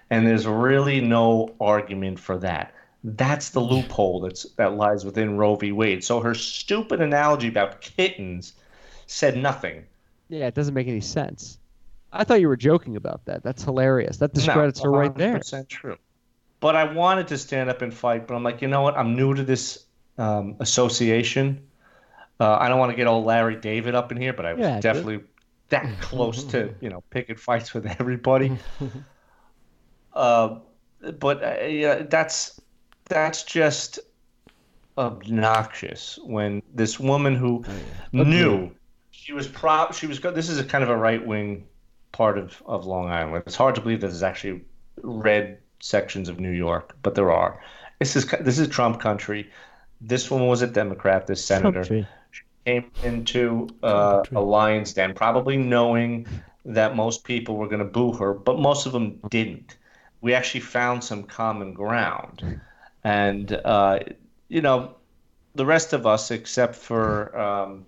and there's really no argument for that. That's the loophole that's that lies within Roe v. Wade. So her stupid analogy about kittens said nothing. Yeah, it doesn't make any sense. I thought you were joking about that. That's hilarious. That discredits her right there. 100% true. But I wanted to stand up and fight, but I'm like, you know what? I'm new to this um, association. Uh, I don't want to get old Larry David up in here, but I was Yeah, definitely that close to, you know, picking fights with everybody. uh, but uh, yeah, that's that's just obnoxious when this woman who knew she was prop she was this is a kind of a right wing part of, of Long Island. It's hard to believe that there's actually red sections of New York, but there are. This is this is Trump country. This woman was a Democrat. This senator Country. came into uh, a lion's den, probably knowing that most people were going to boo her, but most of them didn't. We actually found some common ground, and uh, you know, the rest of us, except for um,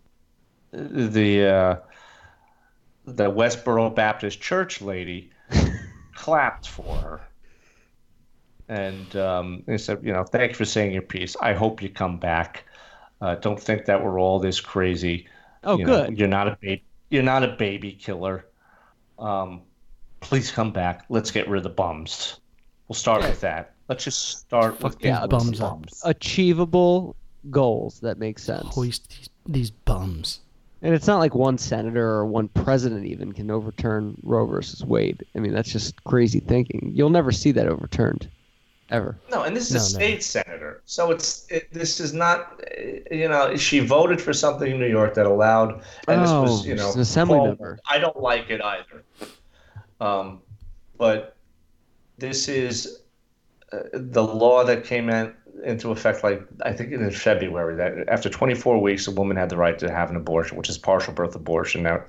the uh, the Westboro Baptist Church lady, clapped for her. And um, they said, you know, thanks for saying your piece. I hope you come back. Uh, don't think that we're all this crazy. Oh, You know, good. you're not a baby. You're not a baby killer. Um, please come back. Let's get rid of the bums. We'll start with that. Let's just start with Fuck getting these rid of the bums bums. Achievable goals that make sense. Hoist these, these bums. And it's not like one senator or one president even can overturn Roe versus Wade. I mean, that's just crazy thinking. You'll never see that overturned, ever. No, and this is No, a no. state senator, so it's it, this is not. uh, You know, she voted for something in New York that allowed, and this was Oh, you know, an assembly Cuomo. member. I don't like it either. Um, but this is uh, the law that came in, into effect, like I think in February. That after 24 weeks, a woman had the right to have an abortion, which is partial birth abortion. Now,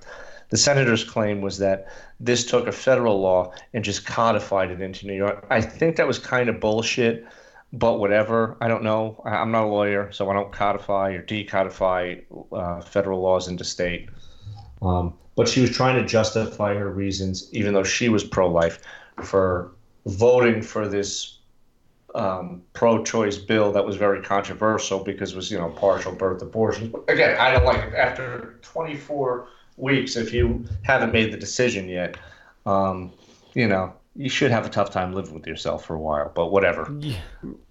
the senator's claim was that this took a federal law and just codified it into New York. I think that was kind of bullshit, but whatever. I don't know. I'm not a lawyer, so I don't codify or decodify uh, federal laws into state. Um, but she was trying to justify her reasons, even though she was pro-life, for voting for this um, pro-choice bill that was very controversial because it was, you know, partial birth abortion. Again, I don't like it. After 24 weeks, if you haven't made the decision yet, um, you know, you should have a tough time living with yourself for a while. But whatever. Yeah.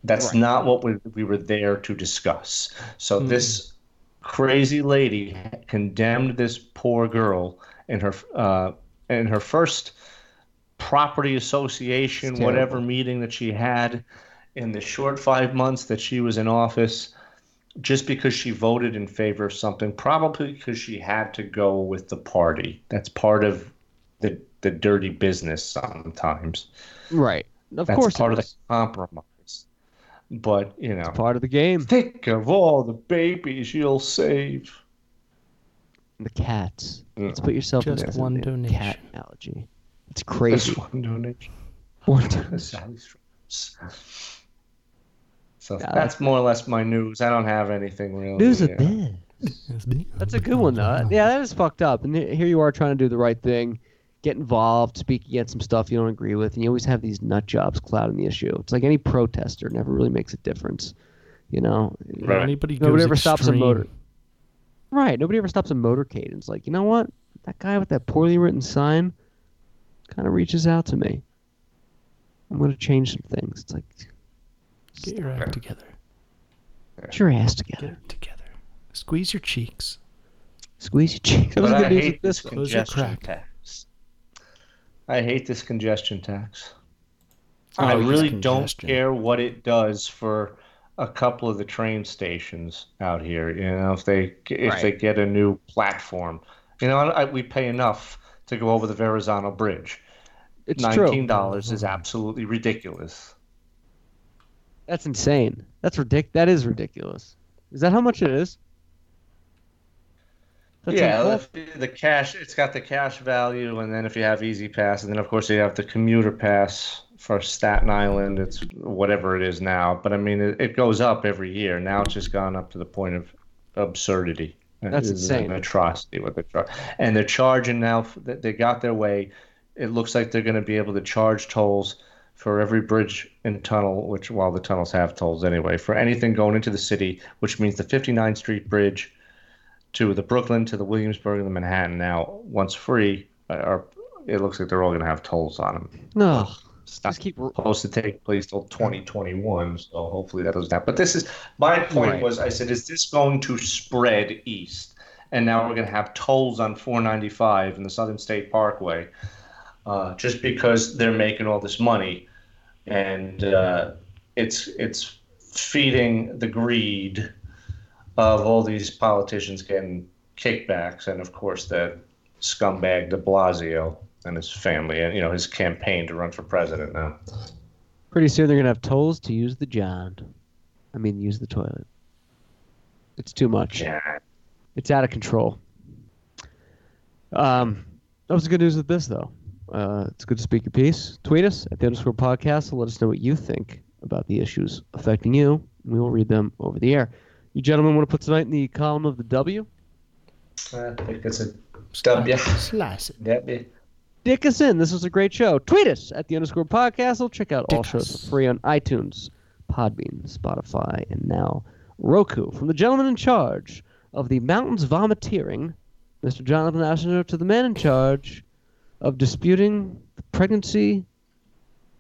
That's not what we, we were there to discuss. So this crazy lady condemned this poor girl in her uh, in her first property association, whatever meeting that she had in the short five months that she was in office, just because she voted in favor of something, probably because she had to go with the party. That's part of the the dirty business sometimes. Right. Of That's course, part it of the compromise. But you know, part of the game. think of all the babies you'll save. The cats. Yeah. Let's put yourself in Just the- one the donation. cat analogy. It's crazy. This one donation. One donation. Sally Strauss. So Yeah, that's more or less my news. I don't have anything really. News of yeah. this. That's a good one, though. Yeah, that is fucked up. And here you are trying to do the right thing, get involved, speak against some stuff you don't agree with, and you always have these nut jobs clouding the issue. It's like any protester never really makes a difference. You know, Right. Anybody nobody goes ever stops a motor. Right. Nobody ever stops a motorcade and it's like, you know what? That guy with that poorly written sign kind of reaches out to me. I'm going to change some things. It's like, Get your act together. get your ass together. it together. Squeeze your cheeks. Squeeze your cheeks. But I hate this this one. Close your congestion crack. tax. I hate this congestion tax. Oh, I really don't care what it does for a couple of the train stations out here. You know, if they if they get a new platform, you know, I, we pay enough to go over the Verrazano Bridge. It's Nineteen true. dollars is mm-hmm. absolutely ridiculous. That's insane. That's ridic. That is ridiculous. Is that how much it is? That's yeah, the cash. It's got the cash value, and then if you have E-ZPass, and then of course you have the commuter pass for Staten Island. It's whatever it is now, but I mean it, it goes up every year. Now it's just gone up to the point of absurdity. That's It is insane. An atrocity what they're charging, and they're charging now. They got their way. It looks like they're going to be able to charge tolls for every bridge and tunnel, which while the tunnels have tolls anyway, for anything going into the city, which means the 59th Street Bridge to the Brooklyn, to the Williamsburg, and the Manhattan now, once free, uh, are it looks like they're all going to have tolls on them. no. It's Just keep. supposed to take place till 2021, so hopefully that doesn't happen. But this is my point Right. was I said, is this going to spread east? And now we're going to have tolls on 495 and the Southern State Parkway, uh, just because they're making all this money, and uh, it's it's feeding the greed of all these politicians getting kickbacks, and of course the scumbag De Blasio and his family, and you know his campaign to run for president now. Pretty soon they're gonna have tolls to use the John. I mean, use the toilet. It's too much. Yeah. It's out of control. Um, that was the good news with this, though. Uh, it's good to speak your piece. Tweet us at the underscore Podcastle and let us know what you think about the issues affecting you. We will read them over the air. You gentlemen want to put tonight in the column of the W? I think it's a W. Slice it. W. Dick us in. This was a great show. Tweet us at the underscore Podcastle. We'll check out all Dick shows for free on iTunes, Podbean, Spotify, and now Roku. From the gentleman in charge of the mountains vomiteering, Mr. Jonathan Asher, to the man in charge of disputing the pregnancy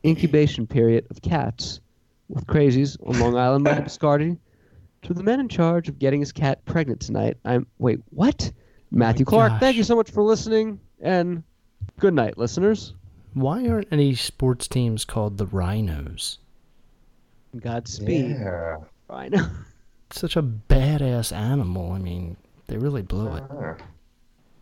incubation period of cats with crazies on Long Island, Michael Biscardi, to the man in charge of getting his cat pregnant tonight. I'm wait, what? Matthew Clark. gosh. Thank you so much for listening, and good night, listeners. Why aren't any sports teams called the Rhinos? Godspeed. Yeah. I know. Such a badass animal. I mean, they really blew it.